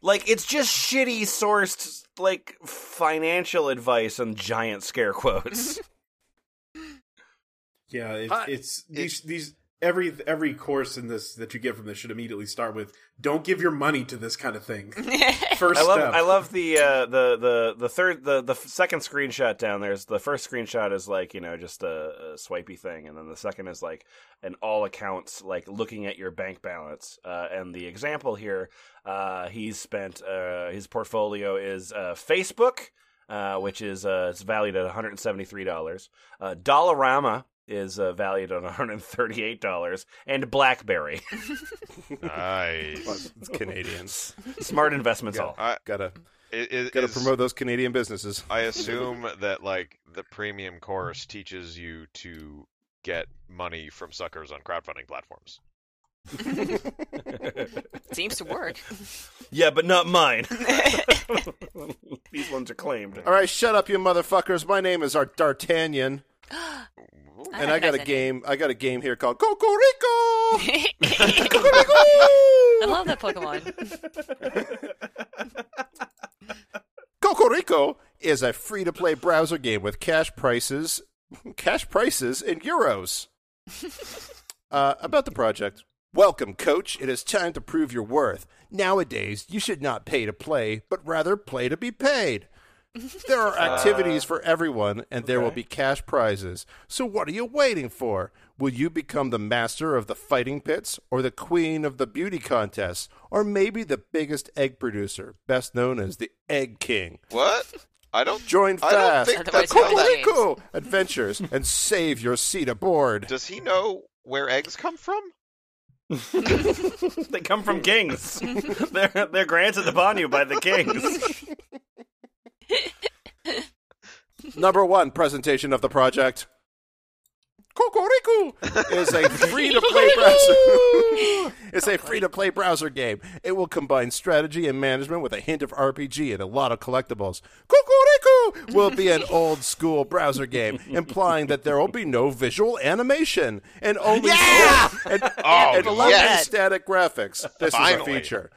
Like it's just shitty sourced like financial advice and giant scare quotes. Yeah, it, it's these these every every course in this that you get from this should immediately start with "Don't give your money to this kind of thing." First I love step. I love the uh, the the the third the the second screenshot down there. Is the first screenshot is like you know just a, a swipey thing, and then the second is like an all accounts like looking at your bank balance. Uh, and the example here, uh, he's spent uh, his portfolio is uh, Facebook, uh, which is uh, it's valued at one hundred and seventy three dollars. Uh, Dollarama is uh, valued at one hundred thirty eight dollars, and BlackBerry. Nice. It's Canadians. Smart investments all. I, gotta i- i- gotta is- promote those Canadian businesses. I assume that like the premium course teaches you to get money from suckers on crowdfunding platforms. Seems to work. Yeah, but not mine. These ones are claimed. All right, shut up, you motherfuckers. My name is Art D'Artagnan, and I got a game. I got a game here called Cocorico. Cocorico! I love that Pokemon. Cocorico is a free-to-play browser game with cash prices, cash prices in euros. Uh, about the project. Welcome, coach. It is time to prove your worth. Nowadays, you should not pay to play, but rather play to be paid. There are uh, activities for everyone, and there will be cash prizes. So, what are you waiting for? Will you become the master of the fighting pits, or the queen of the beauty contests, or maybe the biggest egg producer, best known as the Egg King? What? I don't. Join I don't fast, think Otherwise that's known how as that. James. Cocorico adventures, and save your seat aboard. Does he know where eggs come from? They come from kings. they're they're granted upon you by the kings. Number one presentation of the project. Cocorico is a free to play browser. it's a free to play browser game. It will combine strategy and management with a hint of RPG and a lot of collectibles. Cocorico will be an old school browser game, implying that there will be no visual animation and only and, Oh, and yes. static graphics. This Finally. is a feature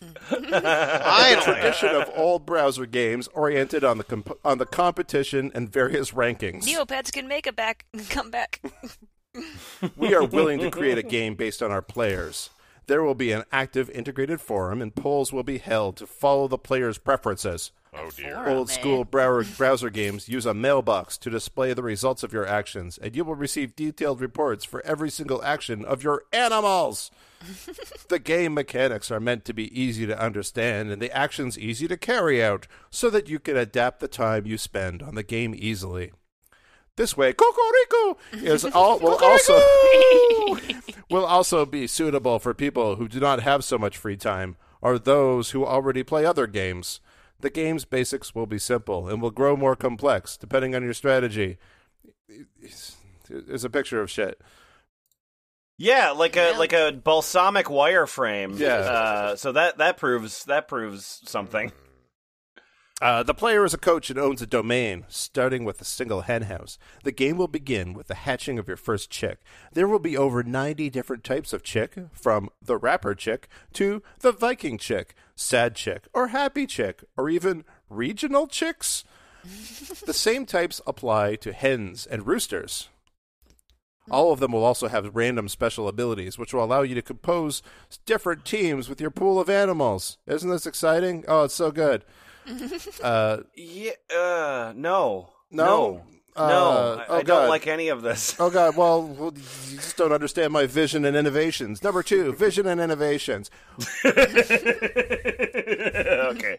Finally. tradition of all browser games oriented on the comp- on the competition and various rankings. Neopets can make a back come back. We are willing to create a game based on our players. There will be an active integrated forum, and polls will be held to follow the players' preferences. Oh dear. Old school browser games use a mailbox to display the results of your actions, and you will receive detailed reports for every single action of your animals. the game mechanics are meant to be easy to understand and the actions easy to carry out, so that you can adapt the time you spend on the game easily. This way, Cocorico is all will also will also be suitable for people who do not have so much free time or those who already play other games. The game's basics will be simple and will grow more complex depending on your strategy. There's a picture of shit. Yeah, like a Yeah. like a balsamic wireframe. Yeah. Uh, so that that proves that proves something. Uh, the player is a coach and owns a domain, starting with a single hen house. The game will begin with the hatching of your first chick. There will be over 90 different types of chick, from the rapper chick to the Viking chick, sad chick, or happy chick, or even regional chicks. the same types apply to hens and roosters. All of them will also have random special abilities, which will allow you to compose different teams with your pool of animals. Isn't this exciting? Oh, it's so good. Uh, Yeah. Uh, no. No? No. Uh, no. I, oh, I don't like any of this. oh God! Well, well, you just don't understand my vision and innovations. Number two, vision and innovations. okay.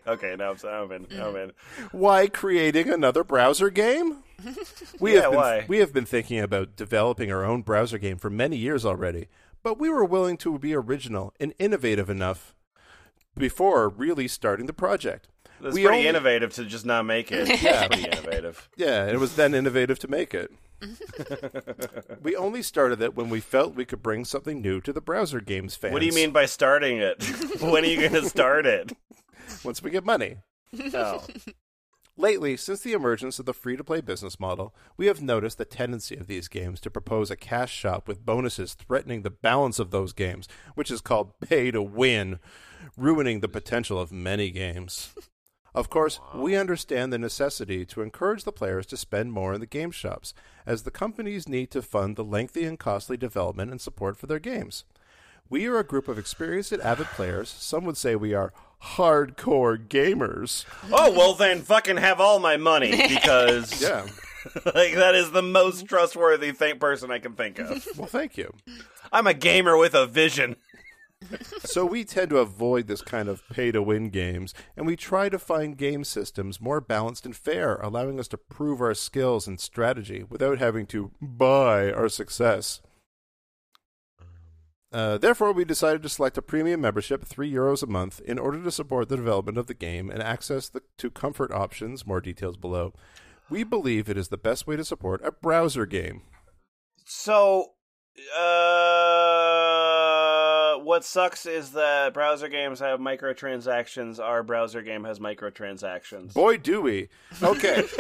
Okay. Now I'm, I'm in. I'm in. Why creating another browser game? We Yeah, have been, why? we have been thinking about developing our own browser game for many years already, but we were willing to be original and innovative enough before really starting the project. It's We pretty only- innovative to just not make it. Yeah. It's pretty innovative. Yeah, and it was then innovative to make it. we only started it when we felt we could bring something new to the browser games fans. What do you mean by starting it? when are you going to start it? Once we get money. Oh. Lately, since the emergence of the free to play business model, we have noticed the tendency of these games to propose a cash shop with bonuses threatening the balance of those games, which is called pay to win, ruining the potential of many games. Of course, we understand the necessity to encourage the players to spend more in the game shops, as the companies need to fund the lengthy and costly development and support for their games. We are a group of experienced and avid players. Some would say we are hardcore gamers. Oh well, then fucking have all my money because Yeah. like that is the most trustworthy th- person I can think of. Well, thank you. I'm a gamer with a vision. So we tend to avoid this kind of pay to win games, and we try to find game systems more balanced and fair, allowing us to prove our skills and strategy without having to buy our success. Uh, therefore, we decided to select a premium membership, three euros a month, in order to support the development of the game and access the, to comfort options. More details below. We believe it is the best way to support a browser game. So, uh, what sucks is that browser games have microtransactions. Our browser game has microtransactions. Boy, do we. Okay.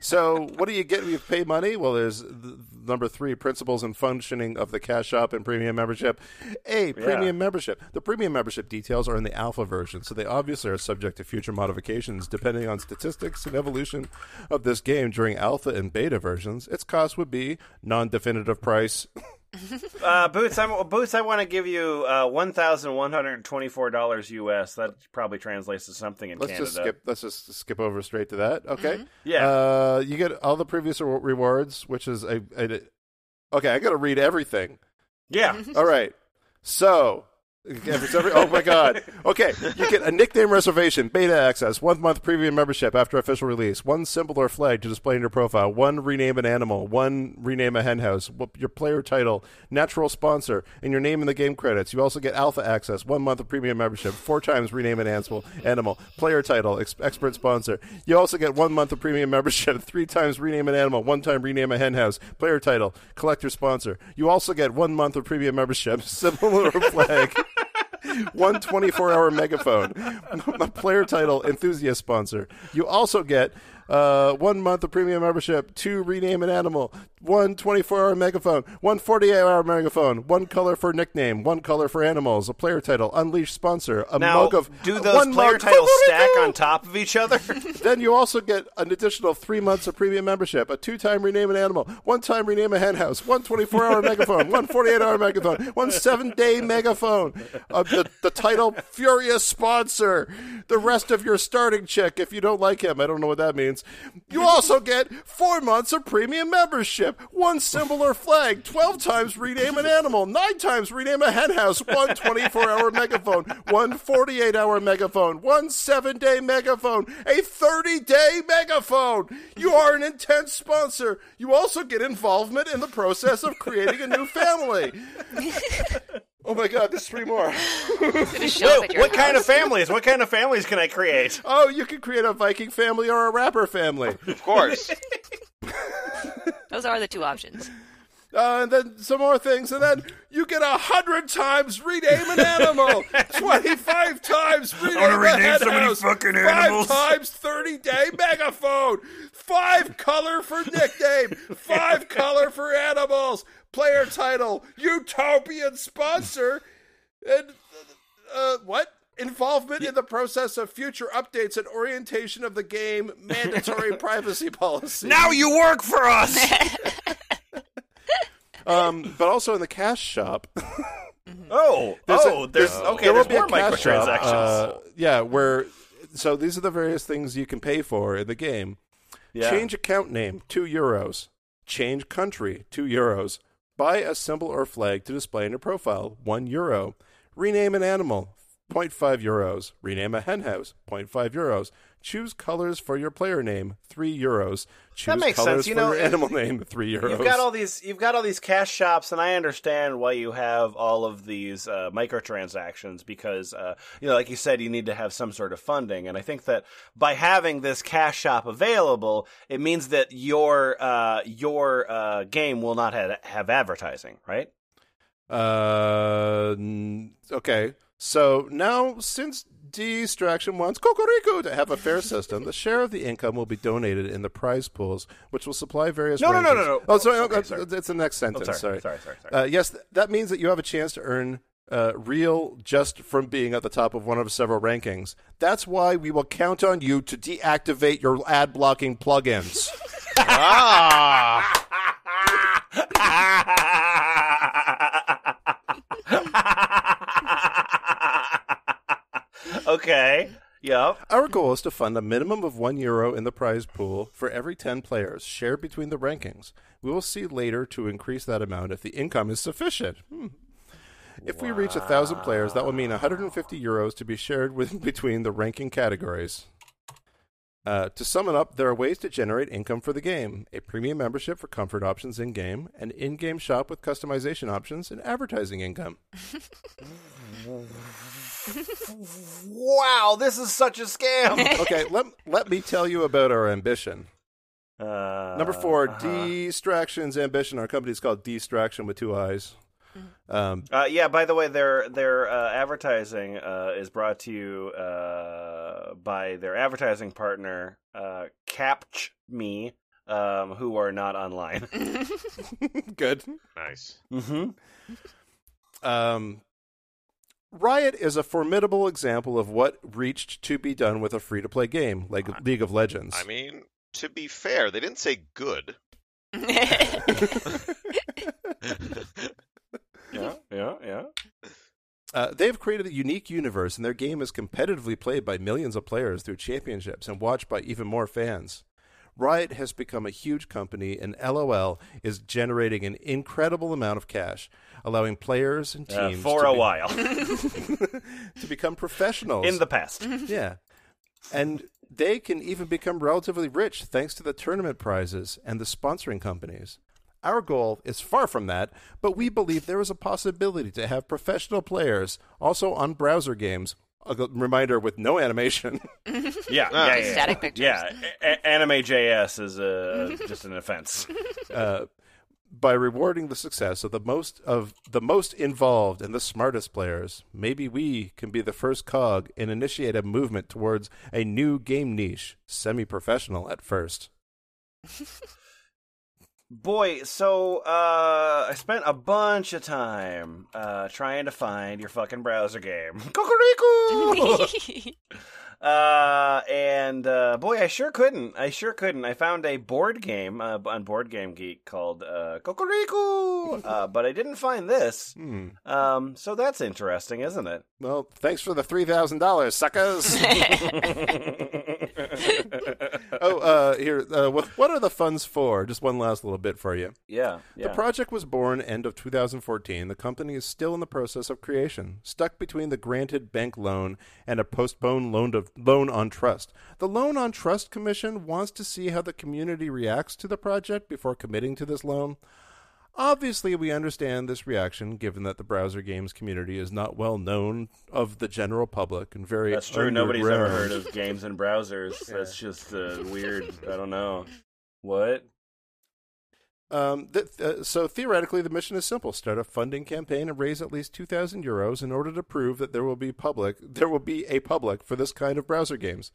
so, what do you get when you pay money? Well, there's th- number three principles and functioning of the cash shop and premium membership. A, premium membership. The premium membership details are in the alpha version, so they obviously are subject to future modifications depending on statistics and evolution of this game during alpha and beta versions. Its cost would be non definitive price. Uh, Boots, I'm, Boots, I want to give you uh, one thousand one hundred twenty-four dollars U.S. That probably translates to something in Let's Canada. just skip. Let's just skip over straight to that. Okay. Yeah. Uh, you get all the previous rewards, which is a, a. Okay, I got to read everything. Yeah. All right. So. Every- oh my god! Okay, you get a nickname reservation, beta access, one month premium membership after official release, one symbol or flag to display in your profile, one rename an animal, one rename a henhouse, your player title, natural sponsor, and your name in the game credits. You also get alpha access, one month of premium membership, four times rename an animal, animal, player title, ex- expert sponsor. You also get one month of premium membership, three times rename an animal, one time rename a henhouse, player title, collector sponsor. You also get one month of premium membership, symbol or flag. One 24 hour megaphone, a player title enthusiast sponsor. You also get uh, one month of premium membership, two rename an animal, one 24 hour megaphone, one 48 hour megaphone, one color for nickname, one color for animals, a player title, unleashed sponsor, a Now, mug of do those one player mug- titles stack on top of each other? then you also get an additional three months of premium membership, a two-time rename an animal, one-time rename a henhouse, one 24-hour megaphone, one 48-hour megaphone, one seven-day megaphone, uh, the, the title Furious sponsor, the rest of your starting check if you don't like him. I don't know what that means. You also get four months of premium membership, one symbol or flag, 12 times rename an animal, nine times rename a henhouse, one 24-hour megaphone, one 48-hour megaphone, one seven-day megaphone, a 30-day megaphone. You are an intense sponsor. You also get involvement in the process of creating a new family. oh my God, there's three more. Gonna show up at Wait, your what kind of families? What kind of families can I create? Oh, you can create a Viking family or a rapper family. Of course. Those are the two options. Uh, and then some more things, and then you get a hundred times rename an animal, twenty-five times rename, wanna a rename so many henhouse, fucking five times thirty-day megaphone, five color for nickname, five color for animals, player title, utopian sponsor, and uh, what? Involvement in the process of future updates and orientation of the game, mandatory privacy policy. Now you work for us. Um, but also in the cash shop. Oh, There's a- oh, there's okay. there will There's be a more cash shop, uh, yeah, where so these are the various things you can pay for in the game. yeah. Change account name, two euros. Change country, two euros. Buy a symbol or flag to display in your profile, one euro. Rename an animal, 0.5 euros. Rename a henhouse, 0.5 euros. Choose colors for your player name, three euros. Choose makes colors sense. You for know, your animal name, three euros. You've got all these. You've got all these cash shops, and I understand why you have all of these uh, microtransactions because, uh, you know, like you said, you need to have some sort of funding. And I think that by having this cash shop available, it means that your uh, your uh, game will not have, have advertising, right? Uh, okay. So now, since Distraction wants Cocorico to have a fair system, the share of the income will be donated in the prize pools, which will supply various. No, no, no, no, no. Oh, sorry. Okay, oh, sorry. It's the next sentence. sorry, sorry. sorry, sorry, sorry. Uh, yes, th- that means that you have a chance to earn uh, real just from being at the top of one of several rankings. That's why we will count on you to deactivate your ad blocking plugins. ah, okay. Yep. Our goal is to fund a minimum of one euro in the prize pool for every 10 players, shared between the rankings. We will see later to increase that amount if the income is sufficient. Hmm. If we reach a thousand players, that will mean 150 euros to be shared with, between the ranking categories. Uh, to sum it up, there are ways to generate income for the game a premium membership for comfort options in game, an in game shop with customization options, and advertising income. Wow, this is such a scam. Okay, let, let me tell you about our ambition. Uh, Number four, uh-huh. Distractions Ambition. Our company is called Distraction with two eyes. Um, Uh, yeah. By the way, their their uh, advertising uh, is brought to you uh, by their advertising partner, uh, Capch Me, um, who are not online. good. nice. mm-hmm. Um, Riot is a formidable example of what reached to be done with a free to play game like League of Legends. I mean, to be fair, they didn't say good. Yeah. Yeah. Yeah. Uh, they've created a unique universe, and their game is competitively played by millions of players through championships and watched by even more fans. Riot has become a huge company, and LOL is generating an incredible amount of cash, allowing players and Uh, teams for to a be- while to become professionals in the past. yeah. And they can even become relatively rich thanks to the tournament prizes and the sponsoring companies. Our goal is far from that, but we believe there is a possibility to have professional players also on browser games. A reminder with no animation. Yeah. Yeah. Ah. yeah, yeah. Static pictures. Yeah. A- a- anime JS is uh, just an offense. uh, by rewarding the success of the most of the most involved and the smartest players, maybe we can be the first cog and initiate a movement towards a new game niche, semi-professional at first. Boy, so uh, I spent a bunch of time uh, trying to find your fucking browser game. Cocorico! uh, and uh, boy, I sure couldn't. I sure couldn't. I found a board game uh, on Board Game Geek called uh, Cocorico, uh, but I didn't find this. Hmm. Um, so that's interesting, isn't it? Well, thanks for the three thousand dollars, suckers. oh, uh, here. Uh, what, what are the funds for? Just one last little bit for you. yeah, yeah. The project was born end of 2014. The company is still in the process of creation, stuck between the granted bank loan and a postponed loan, of, loan on trust. The Loan on Trust Commission wants to see how the community reacts to the project before committing to this loan. Obviously, we understand this reaction, given that the browser games community is not well known of the general public and very That's true. Nobody's ever heard of games and browsers. That's just uh, weird. I don't know. What? Um, th- uh, so theoretically, the mission is simple: start a funding campaign and raise at least two thousand euros in order to prove that there will be public, there will be a public for this kind of browser games.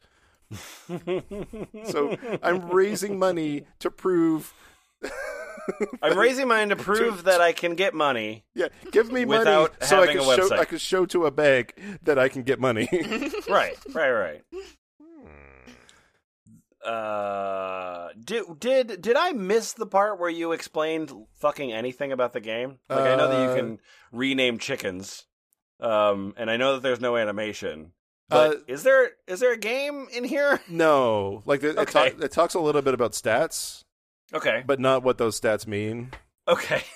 so I'm raising money to prove. I'm raising mine to prove that I can get money. Yeah, give me money Without so I having can a show website. I can show to a bank that I can get money. Right, right, right. Uh, did did did I miss the part where you explained fucking anything about the game? Like I know that you Uh, can rename chickens, um, and I know that there's no animation. But Uh, is there is there a game in here? no, like it, it, Okay. talk, it talks a little bit about stats, Okay, but not what those stats mean. okay.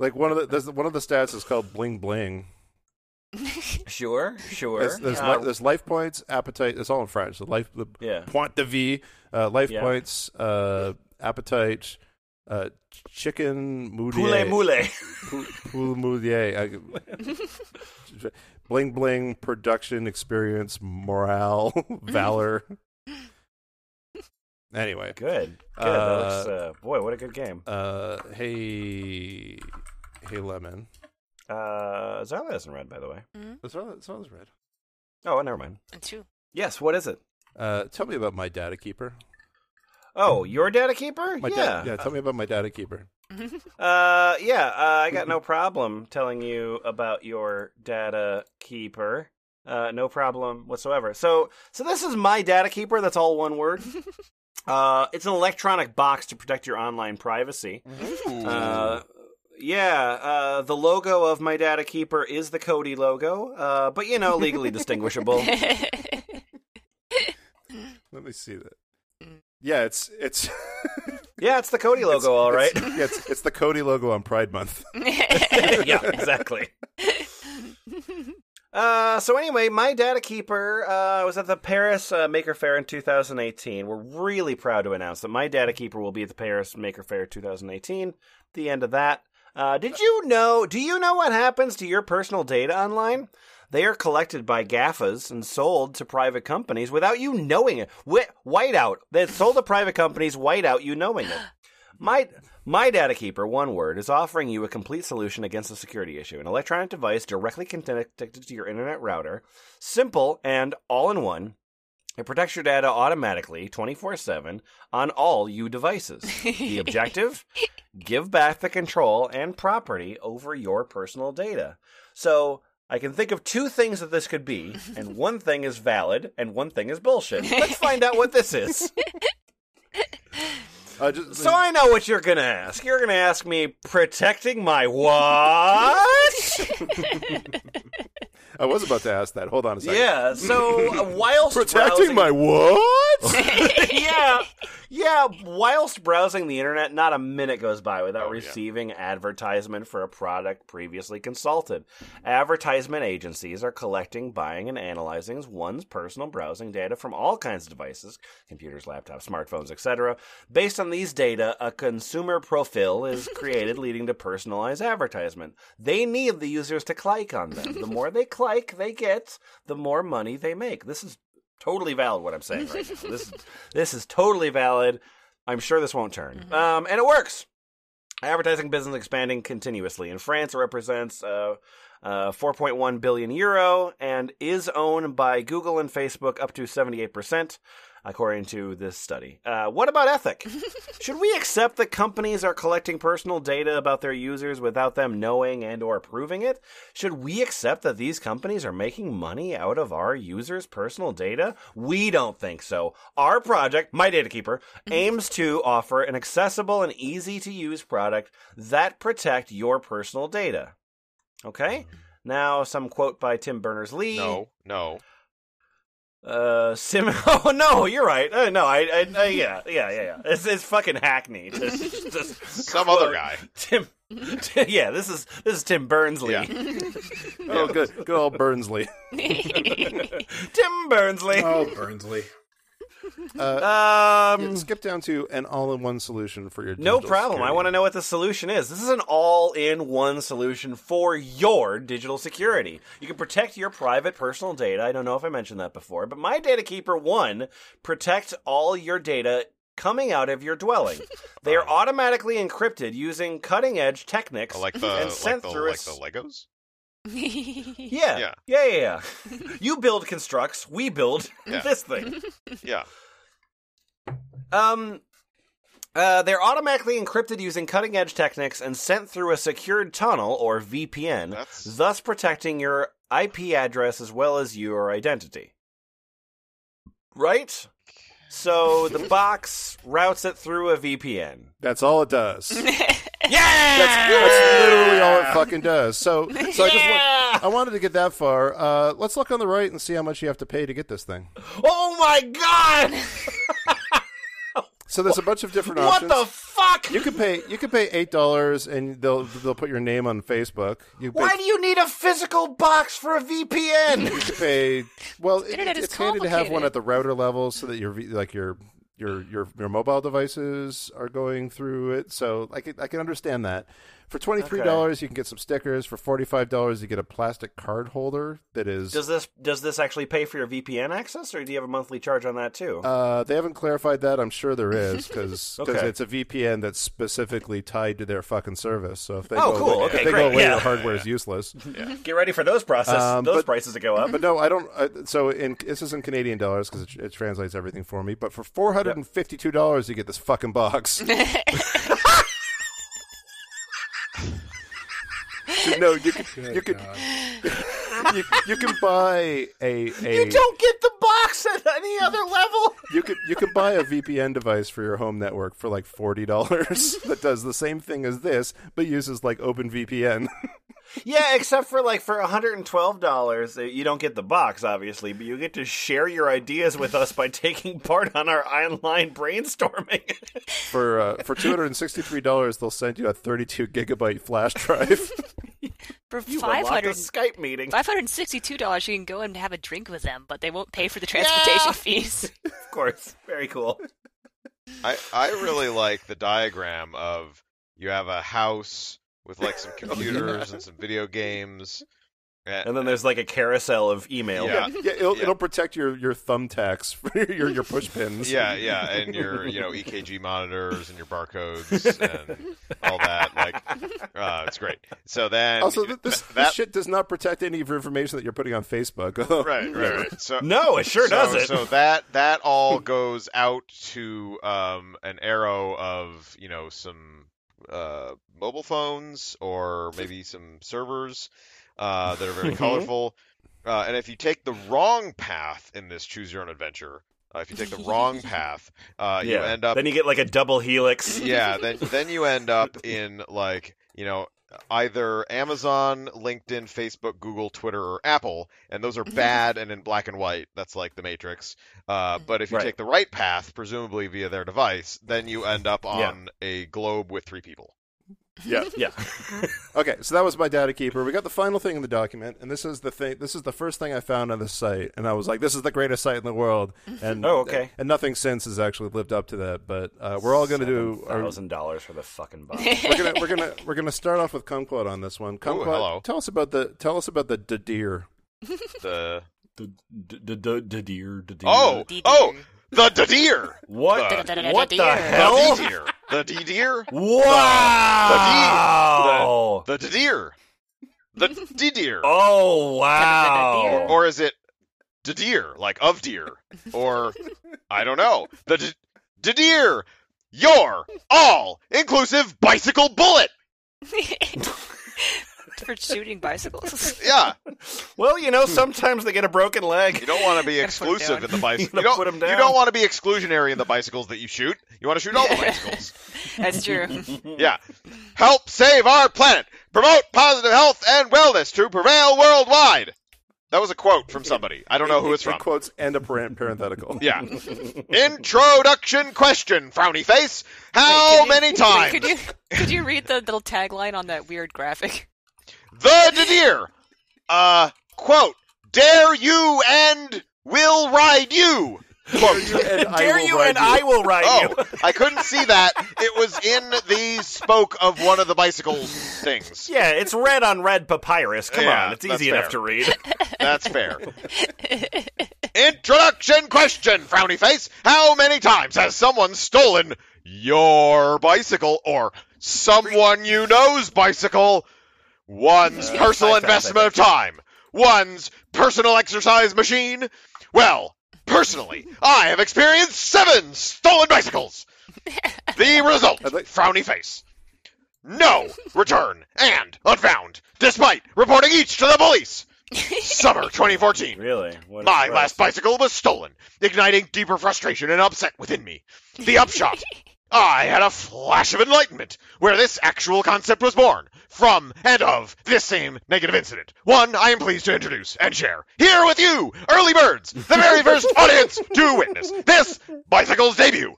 Like one of the there's, one of the stats is called bling bling. Sure, sure. There's, there's, Uh, li- there's life points, appetite. It's all in French. The life, the yeah. point de vie, uh, life Yeah. points, uh, appetite, uh, chicken moulier, Poulet moule. poulet moulier, uh, bling bling, production experience, morale, valor. Anyway, Good. Good. Uh, that looks, uh, boy, what a good game. uh, hey, hey, lemon. Uh, Zarla hasn't red, by the way. That's all. That's all. Red. Oh, never mind. And two. Yes, what is it? Uh, tell me about my data keeper. Oh, your data keeper? My yeah. da- yeah. Tell me about my data keeper. Uh, yeah, uh, I got no problem telling you about your data keeper. Uh, no problem whatsoever. So, so this is my data keeper. That's all one word. Uh, it's an electronic box to protect your online privacy. Uh, yeah, uh, the logo of my data keeper is the Kodi logo, uh, but you know, legally distinguishable. Let me see that. Yeah, it's it's Yeah, it's the Kodi logo, all right. It's, yeah, it's, it's the Kodi logo on Pride Month. yeah, exactly. Uh, so anyway, my data keeper uh, was at the Paris uh, Maker Faire in 2018. We're really proud to announce that my data keeper will be at the Paris Maker Faire 2018. The end of that. Uh, did you know? Do you know what happens to your personal data online? They are collected by GAFAs and sold to private companies without you knowing it. Wh- whiteout. They sold to private companies without you knowing it. My my data keeper, one word, is offering you a complete solution against a security issue. An electronic device directly connected to your internet router, simple and all in one. It protects your data automatically, 24 7, on all you devices. The objective? Give back the control and property over your personal data. So, I can think of two things that this could be, and one thing is valid, and one thing is bullshit. Let's find out what this is. Uh, just, So I know what you're gonna ask. You're gonna ask me protecting my what? I was about to ask that. Hold on a second. yeah. So uh, whilst Protecting browsing- my what? yeah, yeah. Whilst browsing the internet, not a minute goes by without Oh, yeah. receiving advertisement for a product previously consulted. Advertisement agencies are collecting, buying, and analyzing one's personal browsing data from all kinds of devices computers, laptops, smartphones, etc. Based on these data, a consumer profile is created, leading to personalized advertisement. They need the users to click on them. The more they click, they get, the more money they make. This is totally valid what I'm saying right now. This is this is totally valid. I'm sure this won't turn. Um, and it works. Advertising business expanding continuously. In France, it represents uh, uh, 4.1 billion euro and is owned by Google and Facebook up to 78%, according to this study. Uh, what about ethic? Should we accept that companies are collecting personal data about their users without them knowing and or approving it? Should we accept that these companies are making money out of our users' personal data? We don't think so. Our project, My Data Keeper, aims to offer an accessible and easy to use product that protect your personal data. Okay? Now, some quote by Tim Berners-Lee. No, no. Uh, Sim. Oh no, you're right. Uh, no, I, I, I, yeah, yeah, yeah, yeah. It's, it's fucking hackney. Just, just Some other guy. Tim. yeah, this is this is Tim Bernsley. Yeah. Oh, good. Good old Burnsley. Tim Bernsley. Oh, Burnsley. Uh, um, skip down to an all-in-one solution for your. no digital problem. I want to know what the solution is. This is an all-in-one solution for your digital security. You can protect your private personal data. I don't know if I mentioned that before, but My Data Keeper One protects all your data coming out of your dwelling. They are automatically encrypted using cutting-edge techniques like the and like the through like s- the Legos. Yeah. Yeah. Yeah, yeah, yeah. you build constructs, we build Yeah. this thing. Yeah. Um uh, they're automatically encrypted using cutting edge techniques and sent through a secured tunnel or VPN, That's- thus protecting your IP address as well as your identity. Right? So the box routes it through a VPN. That's all it does. Yeah! That's that's, literally all it fucking does. So, so I just Yeah! want, I wanted to get that far. Uh, let's look on the right and see how much you have to pay to get this thing. Oh my god! So there's a bunch of different What options. the fuck? you could pay you could pay eight dollars and they'll they'll put your name on Facebook. You pay, Why do you need a physical box for a VPN? you could pay well. It, internet is it's handy to have one at the router level so that your v- like your your your your mobile devices are going through it. So I can I can understand that. For twenty three dollars, you can get some stickers. For forty five dollars, you get a plastic card holder that is. Does this does this actually pay for your VPN access, or do you have a monthly charge on that too? Uh, they haven't clarified that. I'm sure there is because Okay. it's a VPN that's specifically tied to their fucking service. So if they Oh, go cool. away, Okay, if they great. go away, Yeah. the hardware is useless. Get ready for those process Um, those but- prices to go up. But no, I don't. Uh, so in this is in Canadian dollars because it, it translates everything for me. But for four hundred and fifty two dollars, you get this fucking box. Actually, no. You can you can you, you can buy a a You don't get the box at any other level. you can you can buy a VPN device for your home network for like forty dollars that does the same thing as this, but uses like OpenVPN. Yeah, except for like for $112, uh, you don't get the box, obviously, but you get to share your ideas with us by taking part on our online brainstorming. for uh, for two hundred and sixty three dollars, they'll send you a thirty two gigabyte flash drive. For you five a Skype meeting. five hundred and sixty-two dollars, you can go and have a drink with them, but they won't pay for the transportation Yeah. fees. Of course. Very cool. I I really like the diagram of you have a house with like some computers and some video games. And then there's like a carousel of email. Yeah. yeah, it'll, Yeah. it'll protect your your thumbtacks your your push pins. Yeah, yeah, and your you know EKG monitors and your barcodes and all that. Like, uh, it's great. So then, Also, th- this, that this shit does not protect any of your information that you're putting on Facebook. right, right, right. So No, it sure so, doesn't. So that that all goes out to um, an arrow of you know some uh, mobile phones or maybe some servers uh, that are very Mhm. colorful. Uh, and if you take the wrong path in this choose your own adventure, uh, if you take the wrong path, uh, you end up Then you get like a double helix. yeah, then then you end up in like you know either Amazon, LinkedIn, Facebook, Google, Twitter, or Apple, and those are bad and in black and white. That's like the Matrix. Uh, but if you Right. take the right path, presumably via their device, then you end up Yeah. on a globe with three people. Yeah. Yeah. Okay, so that was my data keeper. We got the final thing in the document, and this is the thing. This is the first thing I found on the site, and I was like, "This is the greatest site in the world." And Oh, okay. And nothing since has actually lived up to that. But uh, we're all going to do. Our, thousand dollars for the fucking box. we're gonna we're gonna we're gonna start off with Kumquat on this one. Kumquat, hello. tell us about the tell us about the d- deer. The The the the the deer the deer. oh oh the the deer. what? The- what the hell? The deer. The D deer. Wow! The D deer. The D deer. Oh wow! Deer. Or is it the deer, like of deer? Or I don't know. The d- d- deer, your all inclusive bicycle bullet. For shooting bicycles. Yeah, Well, you know, hmm. sometimes they get a broken leg. you don't want to be Gotta put 'em exclusive in the bicycle. You You don't. You don't want to be exclusionary in the bicycles that you shoot. You want to shoot all the bicycles. That's true. Yeah. Help save our planet. Promote positive health and wellness to prevail worldwide. That was a quote from somebody. I don't know who it's from. quotes and a parenthetical. Yeah. Introduction question, frowny face. How Wait, could you- many times? Could you could you read the little tagline on that weird graphic? The deer. Uh, quote, dare you and will ride you. Quote. And Dare you and I will ride you. Oh, you. I couldn't see that. It was in the spoke of one of the bicycle things. Yeah, it's red on red papyrus. Come Yeah, on, it's that's easy enough fair. to read. That's fair. Introduction question, frowny face. How many times has someone stolen your bicycle or someone you know's bicycle? One's Uh, personal five times, I investment of time. One's personal exercise machine. Well, personally, I have experienced seven stolen bicycles. The result, I'd frowny face. No return and unfound, despite reporting each to the police. Summer 2014. really? What My last bicycle was stolen, igniting deeper frustration and upset within me. The upshot. I had a flash of enlightenment where this actual concept was born from and of this same negative incident. One I am pleased to introduce and share here with you, early birds, the very first audience to witness this bicycle's debut.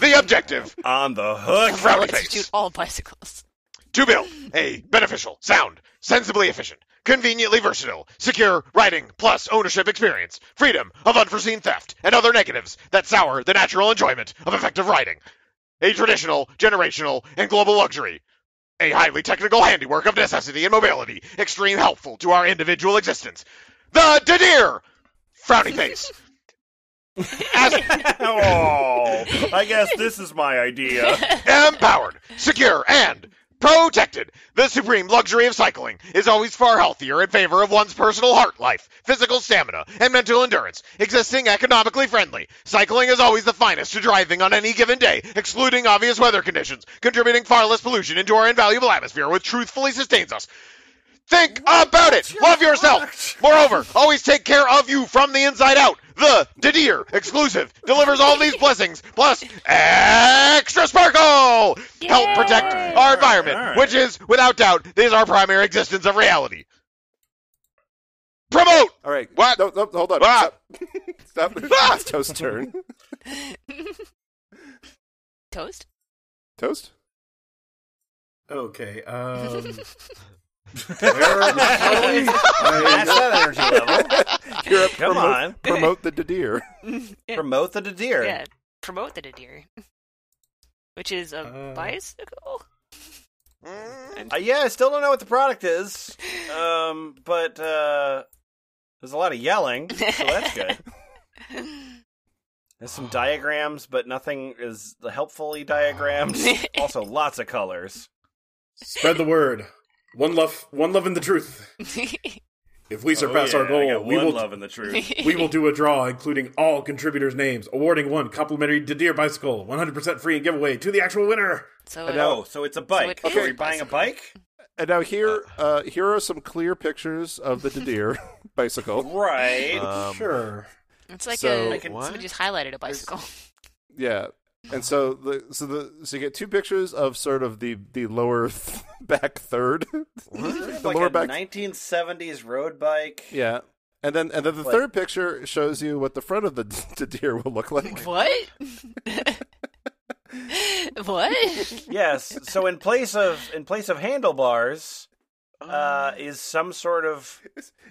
The objective on the hook. Frowny Let's face. all bicycles. to build a beneficial, sound, sensibly efficient, conveniently versatile, secure riding plus ownership experience, freedom of unforeseen theft, and other negatives that sour the natural enjoyment of effective riding. A traditional, generational, and global luxury. A highly technical handiwork of necessity and mobility, extreme helpful to our individual existence. The Deer! Frowny face. As oh, I guess this is my idea. empowered, secure, and protected. The supreme luxury of cycling is always far healthier in favor of one's personal heart life, physical stamina, and mental endurance. Existing economically friendly, cycling is always the finest to driving on any given day, excluding obvious weather conditions, contributing far less pollution into our invaluable atmosphere, which truthfully sustains us. Think about it. Love yourself. Moreover, always take care of you from the inside out. The D'Deer exclusive delivers all these blessings plus extra sparkle. Help protect our environment, All right. which is, without doubt, is our primary existence of reality. Promote. All right. What? No, no, hold on. Ah! Stop. Stop. Ah! It's Toast's turn. Toast? Toast? Okay. Um. Where am I? Match that energy level. You're up. Come promote, on. Promote the D'Deer. Promote the D'Deer. Yeah. Promote the D'Deer. Which is a Uh, bicycle? Uh, yeah, I still don't know what the product is, um, but uh, there's a lot of yelling, so that's good. There's some diagrams, but nothing is helpfully diagrammed. also, lots of colors. Spread the word. One love, one love in the truth. If we surpass our goal, we will in the truth. we will do a draw, including all contributors' names, awarding one complimentary D'Deer bicycle, 100% free and giveaway to the actual winner. so I it- know. Oh, so it's a bike. So it Are is we buying a bike? And now here, uh, here are some clear pictures of the D'Deer bicycle. Right. Um, Sure. it's like So- a I can- somebody just highlighted a bicycle. Yeah. And so the so the so you get two pictures of sort of the the lower th- back third, the like lower a back 1970s road bike. Yeah. And then and then the Like- third picture shows you what the front of the, the deer will look like. What? what? Yes. So in place of in place of handlebars, Oh. uh, is some sort of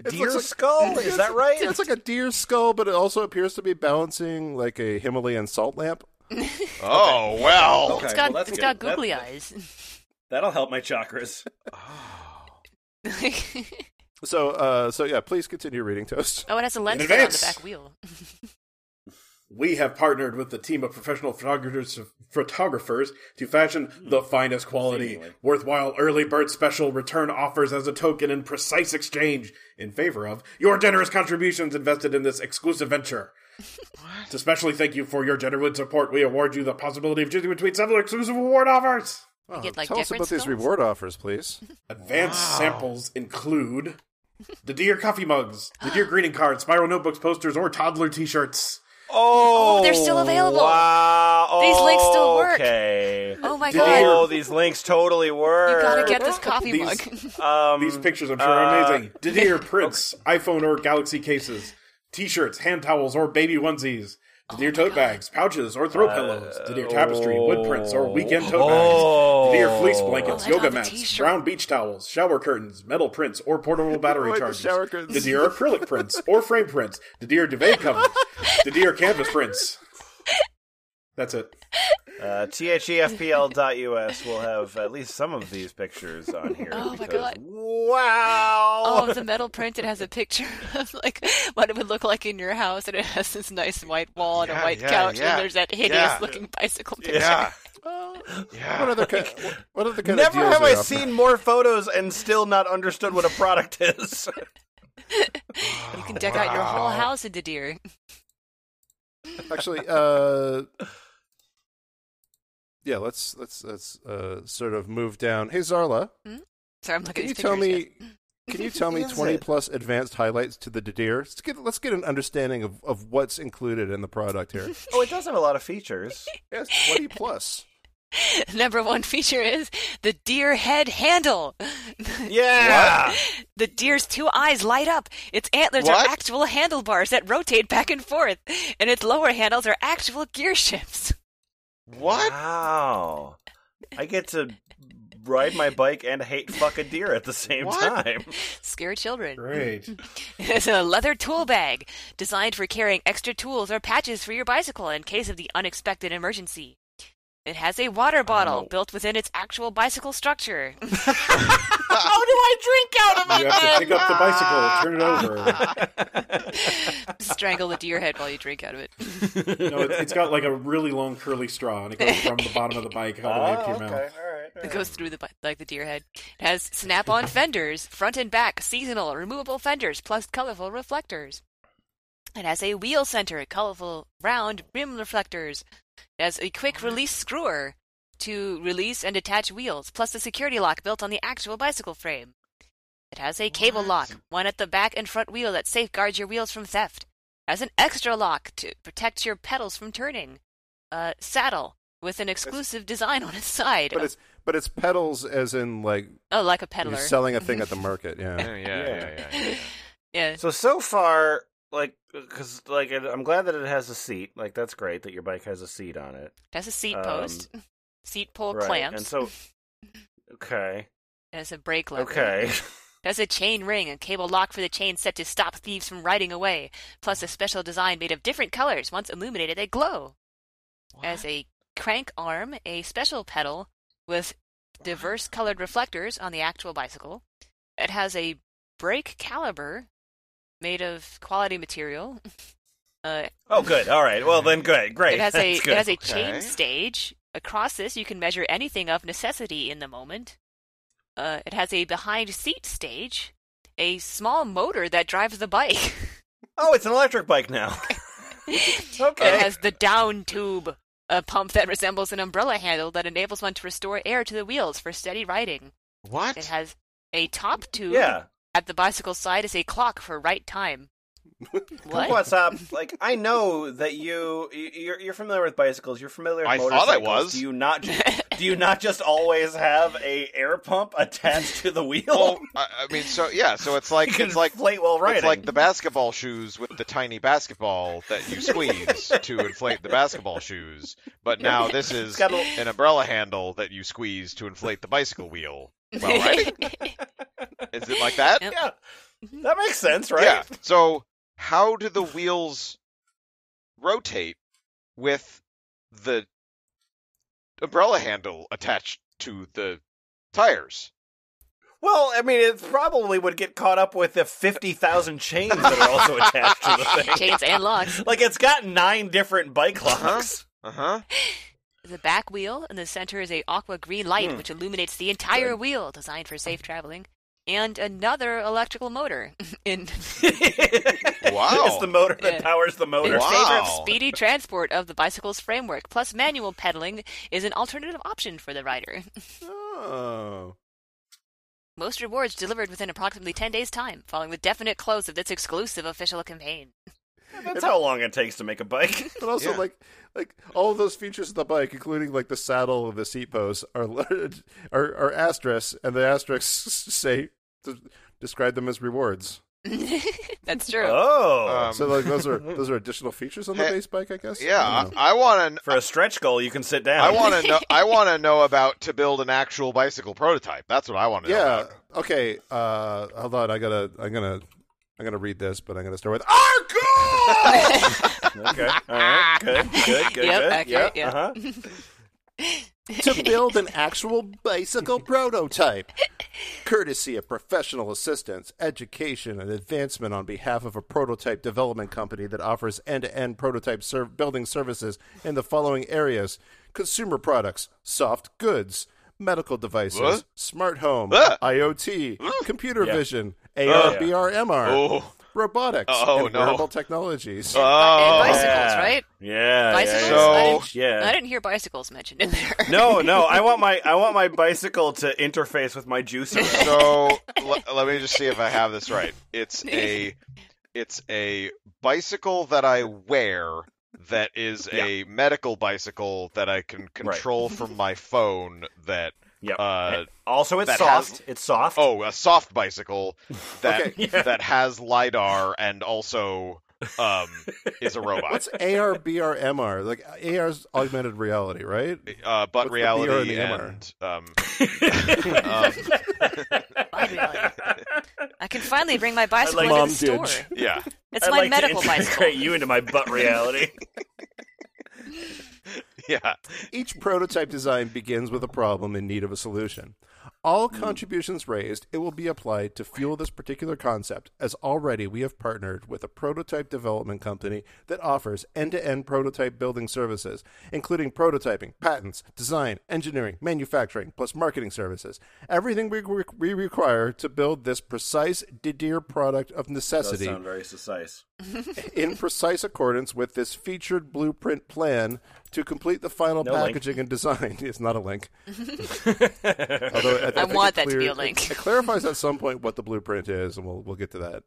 deer like- skull. Is that right? Yeah, it's like a deer skull, but it also appears to be balancing like a Himalayan salt lamp. Oh well. Okay, It's got well, it's good. got googly That- eyes. That'll help my chakras. So uh so yeah, please continue reading toast. oh, it has a lens In on the advance. back wheel. We have partnered with the team of professional photographers, photographers to fashion the finest quality, Seemingly. worthwhile early bird special return offers as a token in precise exchange in favor of your generous contributions invested in this exclusive venture. To especially thank you for your generous support, we award you the possibility of choosing between several exclusive award offers. Oh, get, like, tell us different about these reward offers, please. Advanced samples include the Deer coffee mugs, the Deer greeting cards, spiral notebooks, posters, or toddler t-shirts. Oh, they're still available. Wow. These links still work. Okay. Oh my Did god! Oh, these links totally work. You gotta get this coffee These- mug. Um, These pictures I'm sure uh, are amazing. D'Deer prints, iPhone or Galaxy cases, t-shirts, hand towels or baby onesies, D'Deer oh tote bags, pouches or throw pillows, D'Deer tapestry, wood prints or weekend tote Oh. bags, D'Deer fleece blankets, Oh, yoga the mats, t-shirt. brown beach towels, shower curtains, metal prints or portable battery Like the chargers, shower curtains. Acrylic prints or frame prints, D'Deer duvet covers, D'Deer canvas prints. That's it. Uh, THEFPL.us will have at least some of these pictures on here. Oh my God. Wow! Oh, the metal print. It has a picture of like what it would look like in your house, and it has this nice white wall and Yeah, a white yeah, couch, yeah, and there's that hideous yeah. looking bicycle picture. Yeah. What Yeah. other kind? What other kind Never of deals have I seen more photos and still not understood what a product is. You can deck out your whole house into deer. Actually, uh, yeah. Let's let's let's uh, sort of move down. Hey, Zarla, Sorry, I'm looking can at you tell me? Can you tell me twenty it? plus advanced highlights to the D'Deer? Let's get let's get an understanding of, of what's included in the product here. oh, it does have a lot of features. yes, twenty plus. Number one feature is the deer head handle. Yeah. The deer's two eyes light up. Its antlers What? are actual handlebars that rotate back and forth, and its lower handles are actual gear shifts. What? Wow. I get to ride my bike and hate fuck a deer at the same What? time. Scare children. Great. It's a leather tool bag designed for carrying extra tools or patches for your bicycle in case of the unexpected emergency. It has a water bottle know. built within its actual bicycle structure. How do I drink out of it? You have to pick up the bicycle, turn it over. Strangle the deer head while you drink out of it. No, it, it's got like a really long curly straw, and it goes from the bottom of the bike all the way up to your oh, mouth. Oh, okay. All right. It goes through the like the deer head. It has snap-on fenders, front and back, seasonal, removable fenders, plus colorful reflectors. It has a wheel center, colorful round rim reflectors. It has a quick release screwer to release and detach wheels, plus a security lock built on the actual bicycle frame. It has a cable lock, one at the back and front wheel that safeguards your wheels from theft. It has an extra lock to protect your pedals from turning. A saddle with an exclusive design on its side. But it's but it's pedals as in like oh, like a you're peddler. selling a thing at the market. Oh, yeah, Yeah. yeah, yeah, yeah. yeah. yeah. So so far, like, because like I'm glad that it has a seat. Like that's great that your bike has a seat on it. It has a seat Um, post, seat pole right. clamps. And so, okay, it has a brake lever. okay. It has a chain ring and cable lock for the chain set to stop thieves from riding away. Plus a special design made of different colors. Once illuminated, they glow. It has a crank arm, a special pedal with diverse colored reflectors on the actual bicycle. It has a brake caliber made of quality material. Uh, Oh, good. All right. Well, then, good. Great. it has a it has a Okay. chain stage. Across this, you can measure anything of necessity in the moment. Uh, it has a behind seat stage, a small motor that drives the bike. Oh, it's an electric bike now. okay. It has the down tube, a pump that resembles an umbrella handle that enables one to restore air to the wheels for steady riding. What? It has a top tube. yeah. At the bicycle side is a clock for right time. What? What's up? Like, I know that you you- you're you're familiar with bicycles. You're familiar with I thought motorcycles. I was. Do you not? do you not just always have a air pump attached to the wheel? well, I, I mean, so yeah, so it's you like can it's like inflate while riding. it's like the basketball shoes with the tiny basketball that you squeeze to inflate the basketball shoes. But now this is got a- an umbrella handle that you squeeze to inflate the bicycle wheel. Well, right? Is it like that? Yep. yeah, that makes sense, right? Yeah. So how do the wheels rotate with the umbrella handle attached to the tires? Well, I mean, it probably would get caught up with the fifty thousand chains that are also attached to the thing. Chains and locks. Like it's got nine different bike Uh-huh. locks. Uh huh. The back wheel in the center is a aqua green light Hmm. which illuminates the entire wheel, designed for safe traveling, and another electrical motor in Wow. it's the motor that Yeah. powers the in motor. Wow. favor of speedy transport of the bicycle's framework. Plus, manual pedaling is an alternative option for the rider. Oh. Most rewards delivered within approximately 10 days' time, following the definite close of this exclusive official campaign. That's how long it takes to make a bike. But also Yeah. like like all of those features of the bike, including like the saddle and the seat post, are are, are asterisks, and the asterisks say to describe them as rewards. That's true. Oh, Um, So like those are those are additional features on the Hey, base bike, I guess. Yeah, I I, don't know. I want to. for a stretch goal, you can sit down. I want to know. I want to know about to build an actual bicycle prototype. That's what I want to know. yeah. about. Okay. Uh, hold on. I gotta. I'm gonna. I'm gonna read this, but I'm gonna start with Argo. okay. All right. Good. Good. Good. Yep, good. accurate, Yep, yeah. Uh-huh. to build an actual bicycle prototype, courtesy of professional assistance, education, and advancement on behalf of a prototype development company that offers end-to-end prototype ser- building services in the following areas: consumer products, soft goods. Medical devices, What? smart home, Ah. IoT, computer Yeah. vision, Oh, AR, yeah. VR, MR, Oh. Robotics, Oh, and no. wearable technologies. Oh. And Oh. bicycles, Yeah. right? Yeah. Bicycles? Yeah. So- I, didn't, Yeah. I didn't hear bicycles mentioned in there. No, no. I want my I want my bicycle to interface with my juicer. So l- let me just see if I have this right. It's a it's a bicycle that I wear that is a medical bicycle that I can control from my phone that Yep. uh also, it's soft. has- It's soft. oh a soft bicycle that Okay. Yeah. that has lidar and also um is a robot. What's AR, VR, MR? Like AR's augmented reality, right? uh, but what's reality and the MR? and um, um, I can finally bring my bicycle like into Mom the store. did. yeah It's I'd my like medical to bicycle. integrate you into my butt reality. yeah Each prototype design begins with a problem in need of a solution. All hmm. contributions raised, it will be applied to fuel this particular concept, as already we have partnered with a prototype development company that offers end to end prototype building services, including prototyping, patents, design, engineering, manufacturing, plus marketing services. Everything we, re- we require to build this precise D'Deer product of Does necessity sound very precise. in precise accordance with this featured blueprint plan to complete the final No link. packaging and design. It's not a link. Although I, I think want it that to be a link. It, it clarifies at some point what the blueprint is, and we'll we'll get to that.